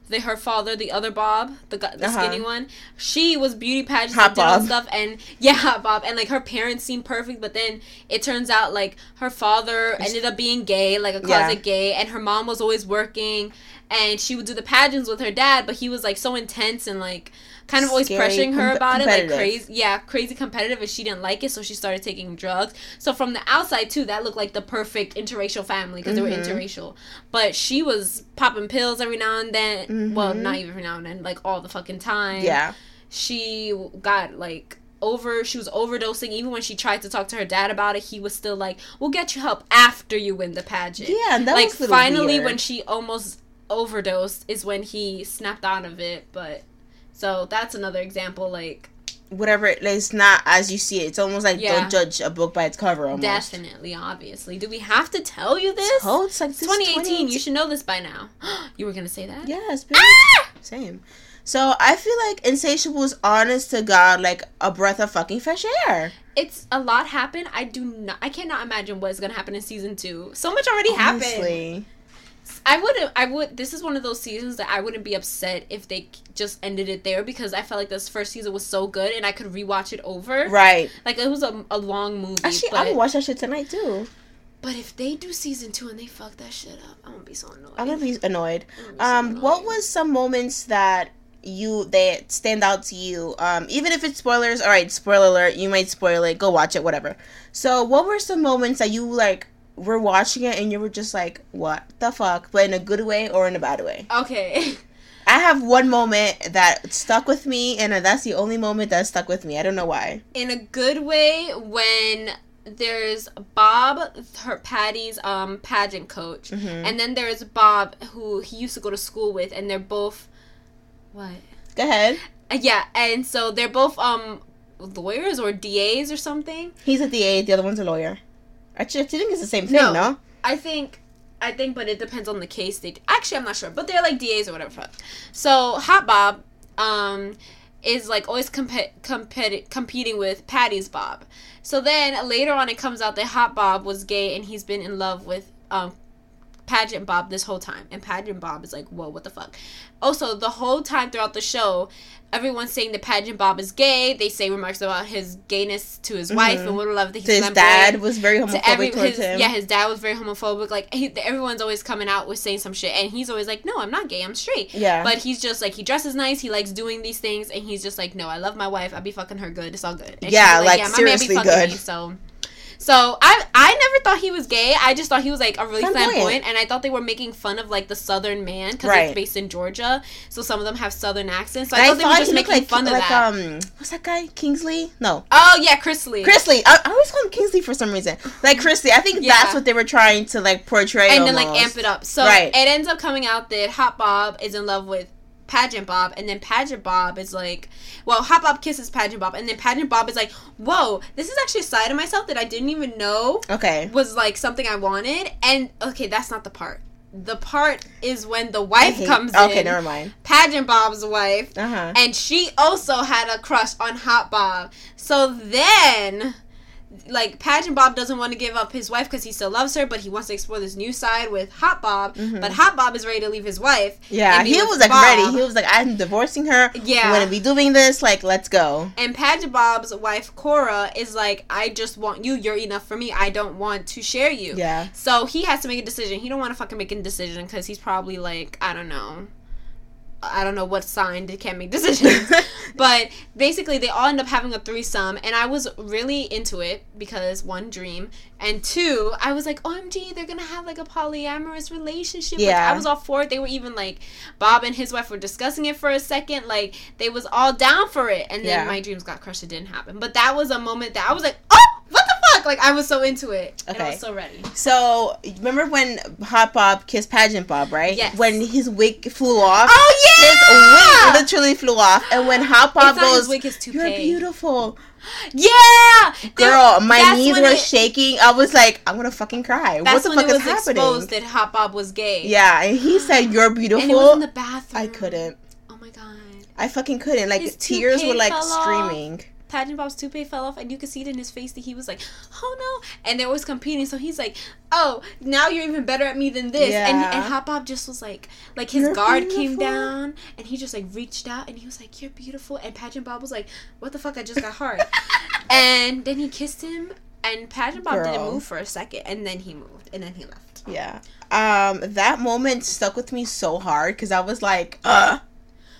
the her father, the other Bob, the the Uh-huh. skinny one, she was beauty pageant Hot and did all Bob. stuff, and <laughs> yeah, Hot Bob, and like her parents seemed perfect, but then it turns out like her father ended up being gay, like a closet Yeah. gay, and her mom was always working, and she would do the pageants with her dad, but he was like so intense and like kind of always pressuring her com- about it, like crazy, yeah, crazy competitive, and she didn't like it, so she started taking drugs. So from the outside too, that looked like the perfect interracial family because they were Mhm. interracial, but she was popping pills every now and then. Well, Mhm. not even every now and then, like all the fucking time. yeah, She got like over she was overdosing even when she tried to talk to her dad about it he was still like we'll get you help after you win the pageant yeah, and that like finally weird. when she almost overdosed is when he snapped out of it but so that's another example like whatever it is not as you see it. It's almost like Yeah. don't judge a book by its cover. Almost. definitely obviously do we have to tell you this Oh, it's like It's this 2018 you should know this by now <gasps> you were gonna say that Yes. Ah! Same. So I feel like Insatiable is honest to God, like a breath of fucking fresh air. it's a lot happened i do not i cannot imagine what is gonna happen in season two so much already happened Honestly. I wouldn't. I would. This is one of those seasons that I wouldn't be upset if they just ended it there because I felt like this first season was so good and I could rewatch it over. Right. Like it was a, a long movie. Actually, but, I'm watch that shit tonight too. but if they do season two and they fuck that shit up, I'm gonna be so annoyed. I'm gonna be annoyed. Gonna be so Um, what annoyed. was some moments that you that stand out to you? Um, even if it's spoilers, all right, spoiler alert. You might spoil it. Go watch it, whatever. So, what were some moments that you like were watching it and you were just like, "What the fuck?" But in a good way or in a bad way? Okay. <laughs> I have one moment that stuck with me, and that's the only moment that stuck with me. I don't know why. In a good way, when there's Bob, her Patty's um pageant coach, Mhm. and then there's Bob who he used to go to school with, and they're both what? Go ahead. Uh, yeah, and so they're both um lawyers or DAs or something. He's a DA. The other one's a lawyer. Actually, I think it's the same thing, No. no? I think I think but it depends on the case they actually I'm not sure, but they're like DAs or whatever. So Hot Bob um is like always comp- competi- competing with Patty's Bob. So then later on it comes out that Hot Bob was gay and he's been in love with um Pageant Bob this whole time. And Pageant Bob is like, whoa, what the fuck? Also, the whole time throughout the show, everyone's saying that Pageant Bob is gay. They say remarks about his gayness to his mm-hmm. wife and what a love that he's his dad was very homophobic to every, towards his, him. Yeah, his dad was very homophobic. Like he, everyone's always coming out with saying some shit, and he's always like, "No, I'm not gay. I'm straight." Yeah. But he's just like he dresses nice. He likes doing these things, and he's just like, "No, I love my wife. I be fucking her good. It's all good." And Yeah, she's like, my man be seriously fucking good. Me, so. So I I never thought he was gay. I just thought he was like a really Flamboyant. flamboyant, and I thought they were making fun of like the Southern man because Right. it's based in Georgia, so some of them have Southern accents. So I And thought they were just making like, fun of like that. um, what's that guy? Kingsley? No, oh yeah, Chrisley. Chrisley. I, I always call him Kingsley for some reason. Like Chrisley. I think Yeah. that's what they were trying to like portray. and then like amp it up. So Right. it ends up coming out that Hot Bob is in love with Pageant Bob, and then Pageant Bob is like, well, Hot Bob kisses Pageant Bob, and then Pageant Bob is like, whoa, this is actually a side of myself that I didn't even know Okay. was like something I wanted. And okay, that's not the part. The part is when the wife hate- comes okay, in, Okay, never mind. Pageant Bob's wife, Uh huh. and she also had a crush on Hot Bob. So then, like, Pageant Bob doesn't want to give up his wife because he still loves her, but he wants to explore this new side with Hot Bob. But Hot Bob is ready to leave his wife. Mm-hmm. Yeah, and he was like Bob. ready. He was like, I'm divorcing her. Yeah. I'm gonna be doing this. Like, let's go. And Pageant Bob's wife, Cora, is like, I just want you. You're enough for me. I don't want to share you. Yeah. So he has to make a decision. He don't want to fucking make a decision because he's probably like, I don't know. I don't know what sign they can't make <laughs> decisions. <laughs> but basically, they all end up having a threesome, and I was really into it because one, dream, and two, I was like, OMG, they're gonna have like a polyamorous relationship. Like, Yeah. I was all for it. They were even like, Bob and his wife were discussing it for a second. Like, they was all down for it, and then Yeah. my dreams got crushed. It didn't happen. But that was a moment that I was like, oh, what the fuck? Like, I was so into it. And I was so ready. So remember when Hot Bob kissed Pageant Bob, right? Yes. When his wig flew off. Oh yeah! His wig literally flew off, and when Hot Bob It's not his goes, wig, "You're beautiful, <gasps> Yeah, girl." My knees were it- shaking. I was like, "I'm gonna fucking cry. What the when fuck is was happening?" exposed that Hot Bob was gay. yeah, and he said, <gasps> "You're beautiful." and it was in the bathroom. I couldn't. Oh my god. I fucking couldn't. Like His tears were like streaming. off. Pageant Bob's toupee fell off, and you could see it in his face that he was like, "Oh no!" And they're always competing, so he's like, "Oh, now you're even better at me than this." And Yeah. and Hot Bob just was like, like his You're guard came down, and he just like reached out, and he was like, "You're beautiful." And Pageant Bob was like, "What the fuck? I just got hard." <laughs> and then he kissed him, and Pageant Bob didn't move for a second, and then he moved, and then he left. Yeah. Um, that moment stuck with me so hard because I was like, "Uh."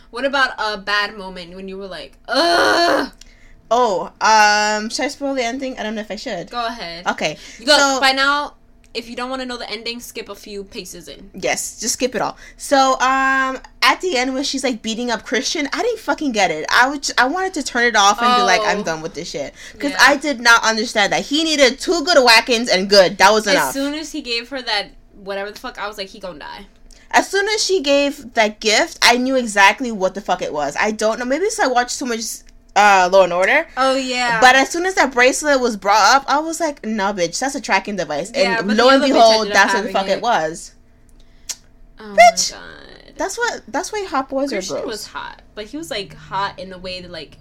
What about a bad moment when you were like, "Ugh"? Oh, um, should I spoil the ending? I don't know if I should. Go ahead. Okay. Look, so by now, if you don't want to know the ending, skip a few paces in. yes, just skip it all. So, um, at the end when she's like beating up Christian, I didn't fucking get it. I would, I wanted to turn it off and be like, Oh. I'm done with this shit because Yeah. I did not understand that he needed two good whackings and good. That was enough. As soon as he gave her that whatever the fuck, I was like, he gonna die. as soon as she gave that gift, I knew exactly what the fuck it was. I don't know. Maybe it's I watched too much uh Law and Order. Oh yeah. But as soon as that bracelet was brought up, I was like, "No, bitch, that's a tracking device." Yeah, and lo and behold, that's what the fuck it, it. was. oh bitch. my god. That's what. That's why hot boys Christian are gross. was hot, but he was like hot in a way that like.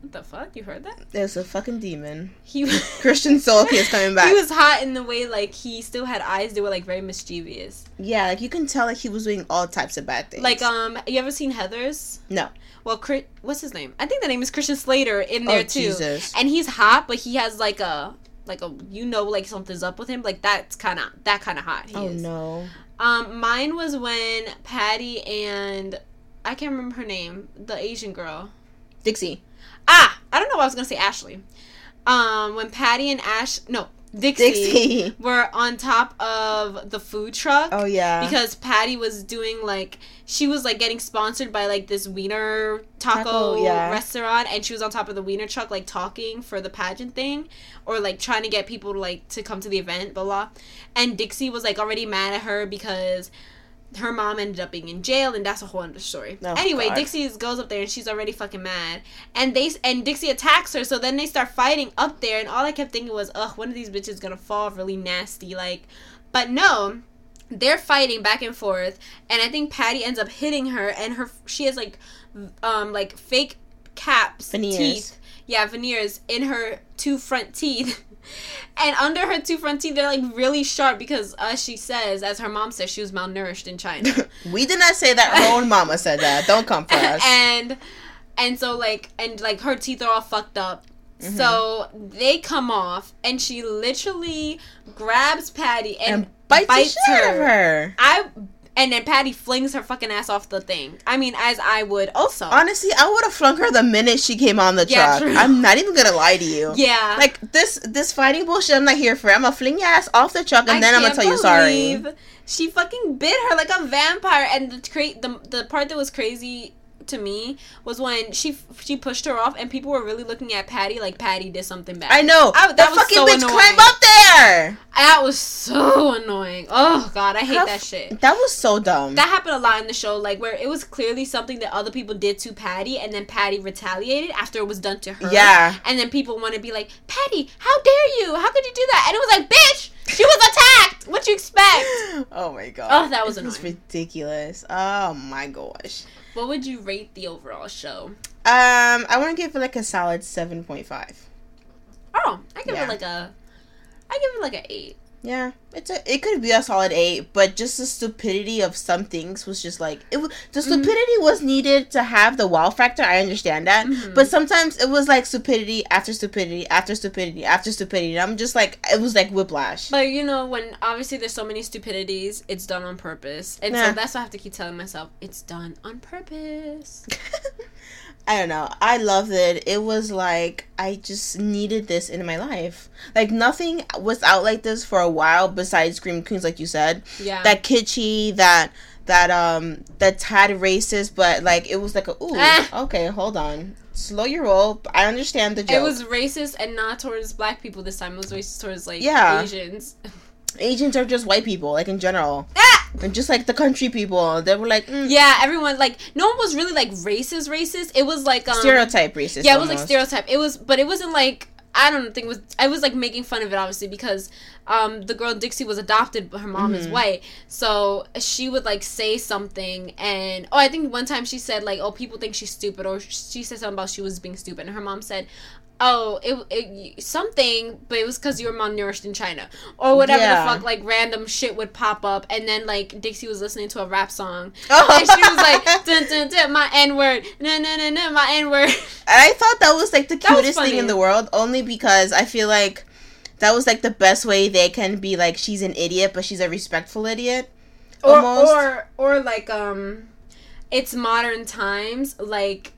What the fuck? You heard that? There's a fucking demon. He was. <laughs> Christian Solke is <laughs> coming back. He was hot in the way like he still had eyes that were like very mischievous. yeah, like you can tell like he was doing all types of bad things. Like um, you ever seen Heather's? no. Well, Chris, what's his name? I think the name is Christian Slater in there oh too. Jesus. and he's hot, but he has like a like a you know like something's up with him. Like that's kind of that kind of hot. Oh is. no. Um, mine was when Patty and I can't remember her name, the Asian girl. Dixie. Ah, I don't know. Why I was gonna say Ashley. Um, when Patty and Ash, no, Dixie, Dixie. <laughs> were on top of the food truck. Oh yeah. Because Patty was doing like she was like getting sponsored by like this wiener taco, Taco, yeah. restaurant, and she was on top of the wiener truck like talking for the pageant thing, or like trying to get people to like to come to the event, blah blah. And Dixie was like already mad at her because her mom ended up being in jail, and that's a whole other story. Oh, anyway, God. Dixie goes up there and she's already fucking mad, and they and Dixie attacks her. So then they start fighting up there, and all I kept thinking was, ugh, one of these bitches gonna fall really nasty, like. But no, they're fighting back and forth, and I think Patty ends up hitting her, and her she has like, um, like fake caps, Veneers. teeth, yeah, veneers in her two front teeth. <laughs> and under her two front teeth, they're like really sharp because, as she says, as her mom says, she was malnourished in China. <laughs> we did not say that. Her <laughs> own mama said that. Don't come for us. and and so like and like her teeth are all fucked up. Mm-hmm. So they come off, and she literally grabs Patty and, and bites, bites the shit out of her. I and then Patty flings her fucking ass off the thing. I mean, as I would also. Honestly, I would have flung her the minute she came on the Yeah, truck. true. I'm not even gonna lie to you. yeah. Like this this fighting bullshit I'm not here for. I'm gonna fling your ass off the truck and I then I'm gonna tell you sorry. She fucking bit her like a vampire, and the cra- the the part that was crazy to me was when she she pushed her off, and people were really looking at Patty like Patty did something bad. I know. I- that fucking so bitch annoying. climb up there. That was so annoying. Oh god, I hate How that shit. That was so dumb. That happened a lot in the show, like where it was clearly something that other people did to Patty, and then Patty retaliated after it was done to her. Yeah. And then people want to be like, Patty, how dare you? How could you do that? And it was like, bitch, she was attacked. What you expect? <laughs> oh my god. Oh, that was It was annoying. ridiculous. Oh my gosh. What would you rate the overall show? Um, I want to give it like a solid seven point five. Oh, I give Yeah. it like a, I give it like an eight. Yeah, it's a. It could be a solid eight, but just the stupidity of some things was just like it. Was, the Mm-hmm. stupidity was needed to have the wow factor. I understand that, Mhm. but sometimes it was like stupidity after stupidity after stupidity after stupidity. And I'm just like it was like whiplash. But you know, when obviously there's so many stupidities, it's done on purpose, and Yeah. so that's why I have to keep telling myself it's done on purpose. <laughs> I don't know. I loved it. It was like I just needed this in my life. Like nothing was out like this for a while besides Scream Queens, like you said. Yeah. That kitschy, that that um that tad racist, but like it was like a ooh. Ah. <laughs> Okay, hold on. Slow your roll. I understand the joke. It was racist and not towards black people this time. It was racist towards like Yeah. Asians. <laughs> Asians are just white people, like in general, ah! and just like the country people. They were like mm, Yeah, everyone like no one was really like racist racist. It was like um, stereotype racist. Yeah, it was like stereotype. It was, but it wasn't like I don't think it was. I was like making fun of it obviously because um the girl Dixie was adopted, but her mom is Mhm. white, so she would like say something and oh I think one time she said like oh people think she's stupid or she said something about she was being stupid and her mom said. Oh, it, it something, but it was because you were malnourished in China, or whatever Yeah. the fuck. Like random shit would pop up, and then like Dixie was listening to a rap song, <laughs> Oh. and she was like, dun, dun, dun, "My N word, no, no, no, no, my N word." And I thought that was like the cutest thing in the world, only because I feel like that was like the best way they can be like she's an idiot, but she's a respectful idiot. or Almost. or or like um it's modern times like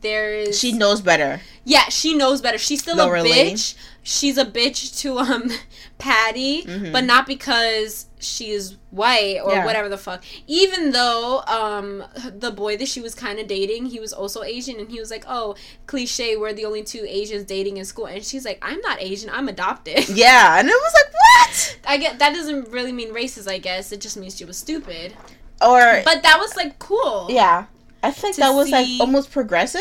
there is She knows better. yeah she knows better. She's still Lower a bitch. She's a bitch to um <laughs> patty Mhm. but not because she is white or Yeah. whatever the fuck. Even though um the boy that she was kind of dating he was also asian and he was like oh cliche we're the only two asians dating in school. And she's like i'm not asian i'm adopted. <laughs> Yeah, and it was like what? i get that doesn't really mean racist i guess. It just means she was stupid. Or but that was like cool. Yeah, I think that was like almost progressive.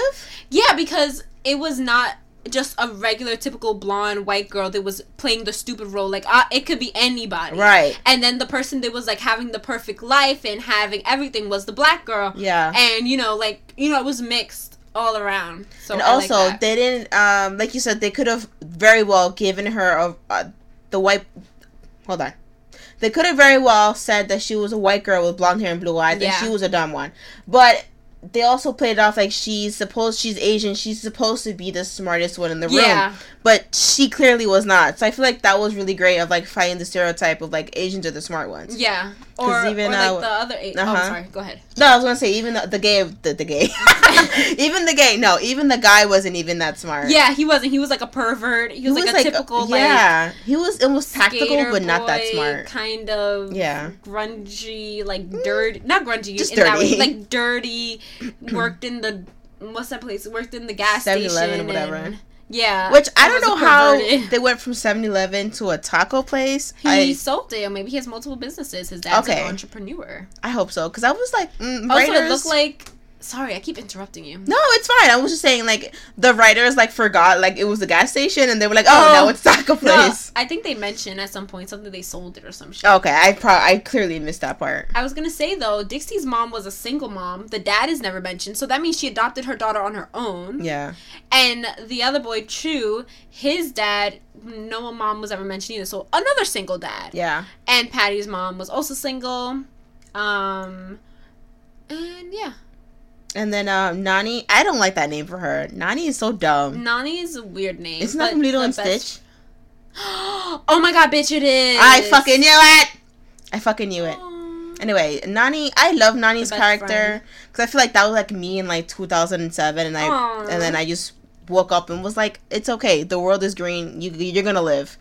Yeah, because it was not just a regular, typical blonde white girl that was playing the stupid role. Like, uh, it could be anybody. Right. And then the person that was like having the perfect life and having everything was the black girl. Yeah. And you know, like you know, it was mixed all around. So and I like also, that. they didn't um like you said they could have very well given her a, uh, the white. Hold on. They could have very well said that she was a white girl with blonde hair and blue eyes, Yeah. and she was a dumb one. But they also played it off like she's supposed she's Asian. She's supposed to be the smartest one in the room, yeah, but she clearly was not. So I feel like that was really great of like fighting the stereotype of like Asians are the smart ones. yeah. Or, even, or like uh, the other. A- Oh, uh-huh. I'm sorry. Go ahead. No, I was gonna say even the, the gay, the, the gay, <laughs> even the gay. No, even the guy wasn't even that smart. Yeah, he wasn't. He was like a pervert. He was, like a typical like yeah. he was almost tactical, but not that smart. Kind of Yeah. grungy, like dirty. Not grungy, Just in that way, dirty. like dirty. <clears throat> Worked in the what's that place? Worked in the gas 7-Eleven station, or whatever. and- yeah, Which I don't know how they went from 7-Eleven to a taco place. He I sold it, or maybe he has multiple businesses. His dad's Okay. an entrepreneur. I hope so because I was like, mm, Also, it writers- looked like Sorry, I keep interrupting you. No, it's fine. I was just saying, like the writers like forgot like it was a gas station, and they were like, "Oh, Oh, now it's Taco place No, I think they mentioned at some point something they sold it or some shit. Okay, I pro I clearly missed that part. I was gonna say though, Dixie's mom was a single mom. The dad is never mentioned, so that means she adopted her daughter on her own. Yeah, And the other boy, Chu, his dad, no mom was ever mentioned either. So another single dad. yeah. And Patty's mom was also single. Um, and yeah, And then um, Nani, I don't like that name for her. Nani is so dumb. Nani is a weird name. It's not from Lilo and Stitch. <gasps> oh my god, bitch! It is. I fucking knew it. I fucking knew it. Aw. Anyway, Nani, I love Nani's character because I feel like that was like me in like 2007, and I and then I just woke up and was like, "It's okay. The world is green. You you're gonna live."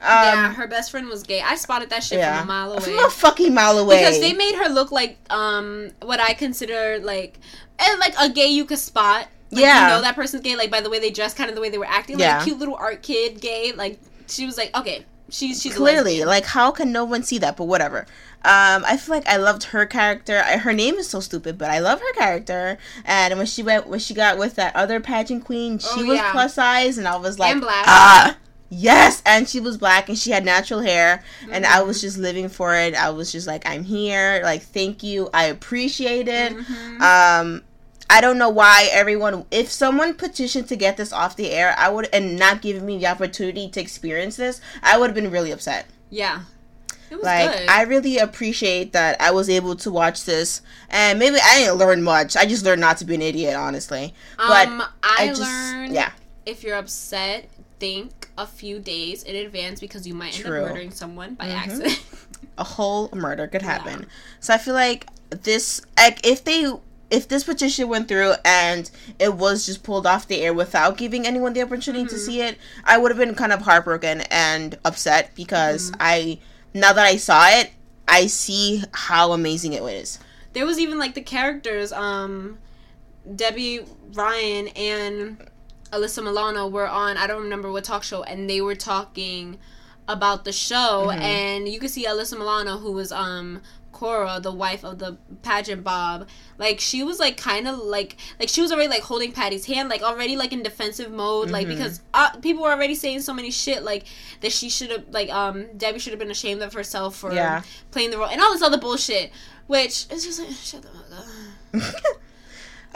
Um, yeah, her best friend was gay. I spotted that shit yeah. from a mile away. From a fucking mile away. because they made her look like um what I consider like and like a gay you could spot. Like, Yeah. you know that person's gay like by the way they dress, kind of the way they were acting. Yeah. Like a cute little art kid, gay. Like she was like, okay, she's she's clearly like how can no one see that but whatever um i feel like i loved her character I, her name is so stupid but i love her character and when she went when she got with that other pageant queen she Oh, was yeah. plus size and i was like And black. ah yes and she was black and she had natural hair and i Mm-hmm. was just living for it i was just like i'm here like thank you i appreciate it Mhm. um I don't know why everyone if someone petitioned to get this off the air, I would and not giving me the opportunity to experience this, I would have been really upset. yeah, it was Like good. I really appreciate that I was able to watch this and maybe I didn't learn much. I just learned not to be an idiot, honestly. But um, I, I just learned yeah. if you're upset, think a few days in advance because you might end up murdering someone by Mhm. accident. <laughs> a whole murder could Yeah. happen. So I feel like this like if they if this petition went through and it was just pulled off the air without giving anyone the opportunity to Mhm. see it, I would have been kind of heartbroken and upset because Mhm. I now that I saw it, I see how amazing it is. there was even like the characters um debby ryan and alyssa milano were on i don't remember what talk show and they were talking about the show Mhm. and you could see alyssa milano who was um Cora, the wife of the pageant Bob, like she was like kind of like like she was already like holding Patty's hand, like already like in defensive mode, like Mhm. because uh, people were already saying so many shit, like that she should have like um Debby should have been ashamed of herself for Yeah. playing the role and all this other bullshit, which is just like shut the fuck up. <laughs>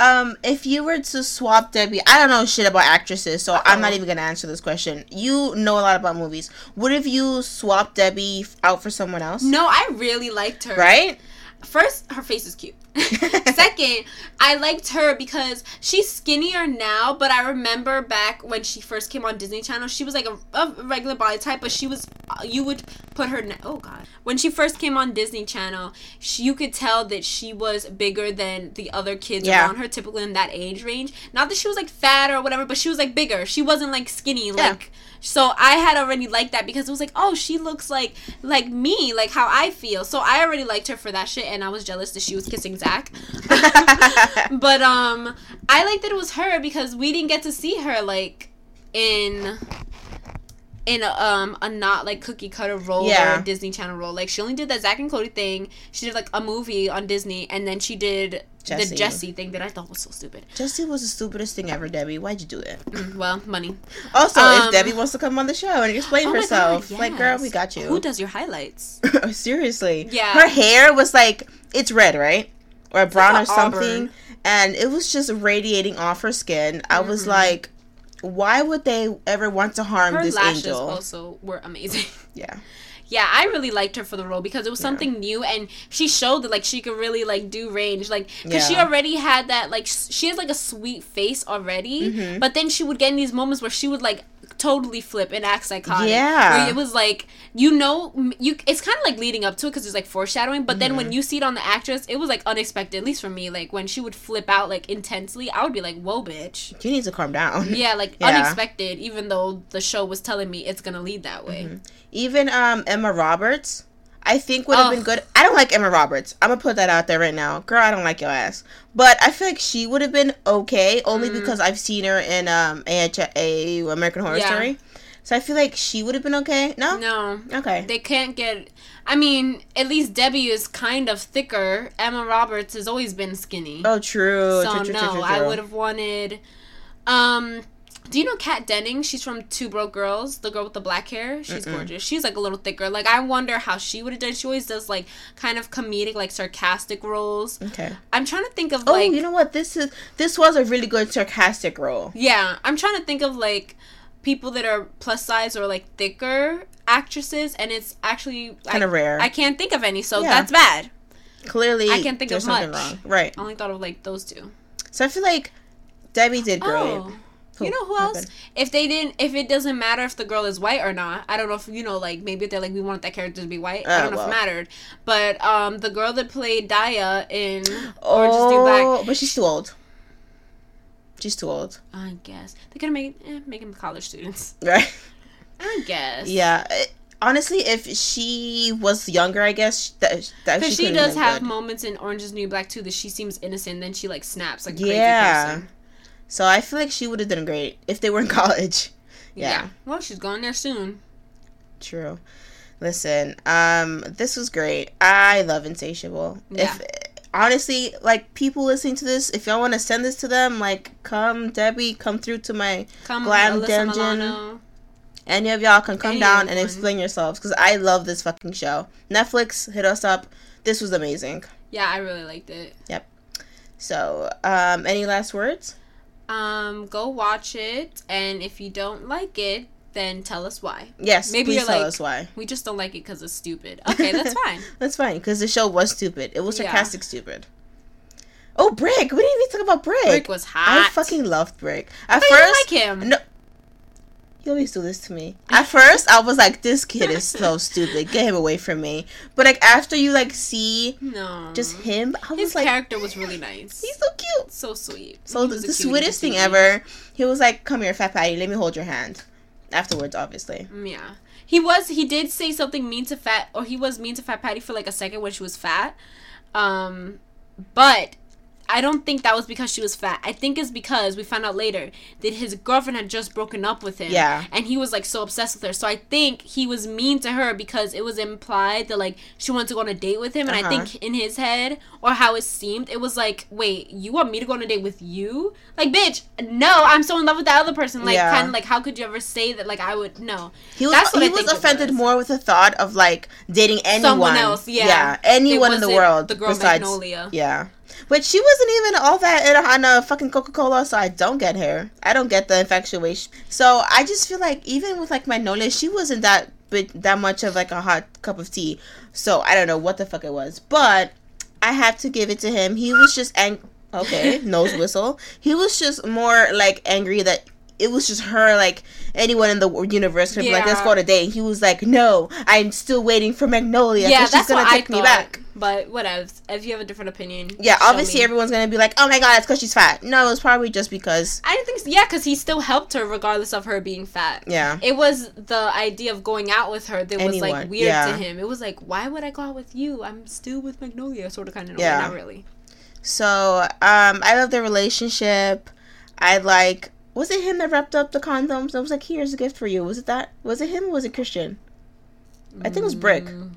um, if you were to swap Debby, I don't know shit about actresses, so I'm not even gonna answer this question. You know a lot about movies. What if you swapped Debby out for someone else? No, I really liked her. Right? First, her face is cute. <laughs> Second, I liked her because she's skinnier now, but I remember back when she first came on Disney Channel, she was like a, a regular body type, but she was you would put her. Oh God, when she first came on Disney Channel, she, you could tell that she was bigger than the other kids Yeah. around her, typically in that age range. Not that she was like fat or whatever, but she was like bigger. She wasn't like skinny like. So I had already liked that because it was like, oh, she looks like like me, like how I feel. So I already liked her for that shit, and I was jealous that she was kissing Zach. <laughs> but um, I liked that it was her because we didn't get to see her like in in a, um a not like cookie cutter role or Yeah. a Disney Channel role. Like she only did that Zach and Cody thing. She did like a movie on Disney, and then she did Jessie. the Jessie thing that I thought was so stupid. Jessie was the stupidest thing ever, Debby. Why'd you do it? Mm, well, money. Also, Um, if Debby wants to come on the show and explain Oh herself, God, like, girl, we got you. Who does your highlights? <laughs> Seriously. Yeah. Her hair was like, it's red, right? Or brown or like a something. auburn. And it was just radiating off her skin. I was Mhm. like, why would they ever want to harm Her this lashes angel? also were amazing. <laughs> Yeah. Yeah, I really liked her for the role because it was Yeah. something new, and she showed that like she could really like do range, like because she already had that like she has like a sweet face already, Mhm. but then she would get in these moments where she would like totally flip and act psychotic. Yeah. where it was like you know you it's kind of like leading up to it because there's like foreshadowing, but then when Mhm. you see it on the actress, it was like unexpected. At least for me, like when she would flip out like intensely, I would be like, "Whoa, bitch." You need to calm down. Yeah, <laughs> like Yeah. unexpected, even though the show was telling me it's gonna lead that way. Mhm. Even um Emma Roberts, I think would have Ugh. been good. I don't like Emma Roberts. I'm gonna put that out there right now, girl. I don't like your ass, but I feel like she would have been okay only Mhm. because I've seen her in um AH, a American Horror Yeah. Story. So I feel like she would have been okay. No. No, Okay. they can't get. I mean, at least Debby is kind of thicker. Emma Roberts has always been skinny. oh, true. so true, true, no, true, I would have wanted. Um, do you know Kat Denning? She's from Two Broke Girls, the girl with the black hair. She's Mm-mm. gorgeous. She's like a little thicker. Like I wonder how she would have done. She always does like kind of comedic, like sarcastic roles. Okay. I'm trying to think of Oh, like Oh, you know what? This is this was a really good sarcastic role. yeah. I'm trying to think of like people that are plus size or like thicker actresses, and it's actually Kind I, of rare. I can't think of any, so Yeah. that's bad. Clearly, I can't think of much. wrong. Right. I only thought of like those two. So I feel like Debby did great. Oh. Who? You know who else? If they didn't, if it doesn't matter if the girl is white or not, I don't know if you know, like maybe if they're like we want that character to be white. I Oh, don't know well. if it mattered. But um, the girl that played Daya in Orange is New Black, Oh, but she's too old. She's too old, I guess they could make eh, make them college students. <laughs> right? I guess. Yeah. It- honestly, if she was younger, I guess that that Because she, does have good. moments in Orange is New Black too that she seems innocent, then she like snaps like a crazy Yeah. person. So I feel like she would have done great if they were in <laughs> college. Yeah. Yeah. Well, she's going there soon. True. Listen, um, this was great. I love Insatiable. Yeah. If honestly, like people listening to this, if y'all want to send this to them, like come Debby, come through to my Come, Glam Alyssa Dungeon. Milano. any of y'all can come down and explain yourselves because I love this fucking show. Netflix, hit us up. This was amazing. Yeah, I really liked it. Yep. So, um, any last words? Um, go watch it, and if you don't like it, then tell us why. Yes, Maybe please you're tell like- us why. We just don't like it because it's stupid. Okay, that's <laughs> fine. That's fine because the show was stupid. It was Yeah. sarcastic stupid. Oh, Brick! We didn't even talk about Brick. Brick was hot. I fucking loved Brick. At But you don't first, like him. no. You always do this to me. At first, I was like, "This kid is so <laughs> stupid. Get him away from me." But like after you like see No. just him, I his was like, character was really nice. "He's so cute." so sweet. So He the, the sweetest thing patootie. ever. He was like, "Come here, fat patty. Let me hold your hand." Afterwards, obviously. Mm, Yeah. He was he did say something mean to fat or he was mean to fat Patty for like a second when she was fat. Um but I don't think that was because she was fat. I think it's because we found out later that his girlfriend had just broken up with him. Yeah. And he was like so obsessed with her. So I think he was mean to her because it was implied that like she wanted to go on a date with him. And I Uh-huh. think in his head or how it seemed, it was like, wait, you want me to go on a date with you? Like, bitch, no, I'm so in love with that other person. Like, Yeah. kind of like, how could you ever say that? Like, I would, no. He was That's what he I was offended was. more with the thought of like dating anyone Someone else, yeah. anyone It in the world the girl besides Magnolia. yeah. But she wasn't even all that on a fucking Coca Cola, so I don't get her. I don't get the infatuation. So I just feel like even with like my Magnolia, she wasn't that bit that much of like a hot cup of tea. So I don't know what the fuck it was, but I have to give it to him. He was just ang- okay, nose whistle. He was just more like angry that it was just her like anyone in the universe could be like let's Yeah. go on a date. He was like, no, I'm still waiting for Magnolia. Yeah, that's she's gonna what take I me thought. back. But whatever. If you have a different opinion, Yeah, obviously me. everyone's gonna be like, "Oh my god, it's because she's fat." No, it's probably just because. I didn't think. So. Yeah, because he still helped her regardless of her being fat. Yeah, It was the idea of going out with her that was like weird yeah. to him. It was like, why would I go out with you? I'm still with Magnolia, sort of, kind of. Yeah. Yeah, not really. so um, I love their relationship. I like. Was it him that wrapped up the condoms? I was like, "Here's a gift for you." Was it that? Was it him? or Was it Christian? I think it was Brick. Mm,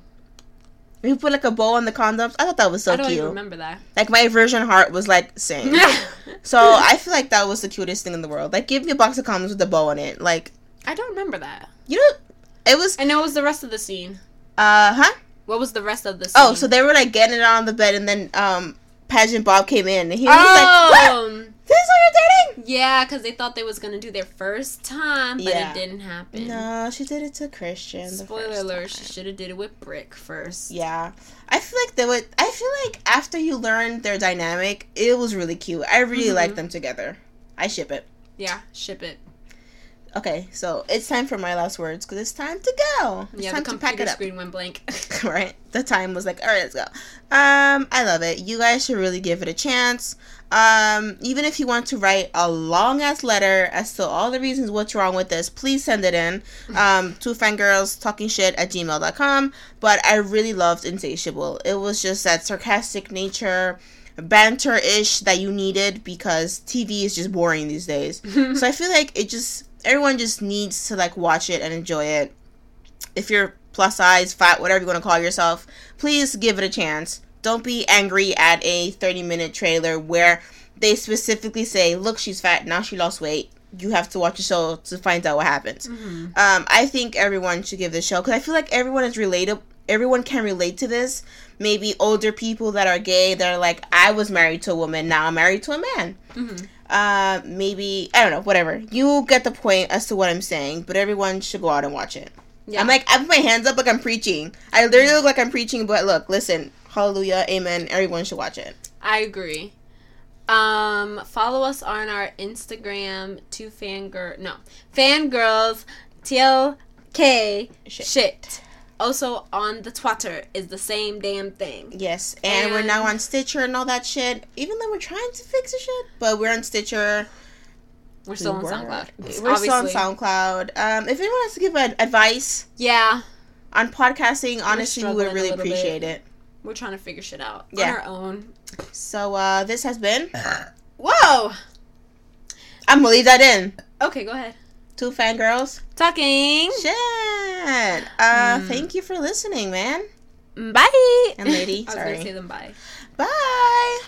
He put like a bow on the condoms. I thought that was so cute. I don't cute. even remember that. Like my virgin heart was like sing. <laughs> so I feel like that was the cutest thing in the world. Like, give me a box of condoms with a bow on it. Like, I don't remember that. you know, it was. I know what was the rest of the scene. Uh huh. What was the rest of the scene? Oh, so they were like getting it on the bed, and then um, Pageant Bob came in, and he was like, "What? This is what you're dating?" yeah, because they thought they was gonna do their first time, but Yeah. it didn't happen. No, she did it to Christian. the Spoiler alert: She should have did it with Brick first. Yeah, I feel like they would. I feel like after you learn their dynamic, it was really cute. I really Mhm. like them together. I ship it. Yeah, ship it. Okay, so it's time for my last words because it's time to go. It's yeah, time the to pack computer it up. screen went blank. <laughs> right? The time was like, all right, let's go. Um, I love it. You guys should really give it a chance. Um, even if you want to write a long ass letter as to all the reasons what's wrong with this, please send it in. Um, <laughs> to fangirls talking shit at gmail.com. But I really loved Insatiable. It was just that sarcastic nature, banter ish that you needed because TV is just boring these days. <laughs> so I feel like it just everyone just needs to like watch it and enjoy it. If you're plus size, fat, whatever you want to call yourself, please give it a chance. Don't be angry at a 30 minute trailer where they specifically say, "Look, she's fat now. She lost weight." You have to watch the show to find out what happens. Mm-hmm. Um, I think everyone should give this show because I feel like everyone is relatable. Everyone can relate to this. Maybe older people that are gay that are like, I was married to a woman, now I'm married to a man. Mm-hmm. Uh, maybe I don't know, whatever. You get the point as to what I'm saying, but everyone should go out and watch it. Yeah. I'm like, I put my hands up like I'm preaching. I literally look like I'm preaching, but look, listen, hallelujah, amen. Everyone should watch it. I agree. Um, follow us on our Instagram, two fangirl, no, fangirls, TLK Shit. shit. Also on the Twitter is the same damn thing. Yes, and, we're now on Stitcher and all that shit. Even though we're trying to fix the shit, but we're on Stitcher. We're still on were. SoundCloud. We're still on SoundCloud. Um, if anyone has to give ad- advice Yeah, on podcasting, honestly, we would really little bit. appreciate it. We're trying to figure shit out Yeah. on our own. So uh, this has been. <clears throat> Whoa. I'm gonna leave that in. Okay, go ahead. Two fangirls. Talking. Shit. Uh, Mm. thank you for listening, man Bye. and lady. <laughs> I was Sorry. gonna say them bye. Bye.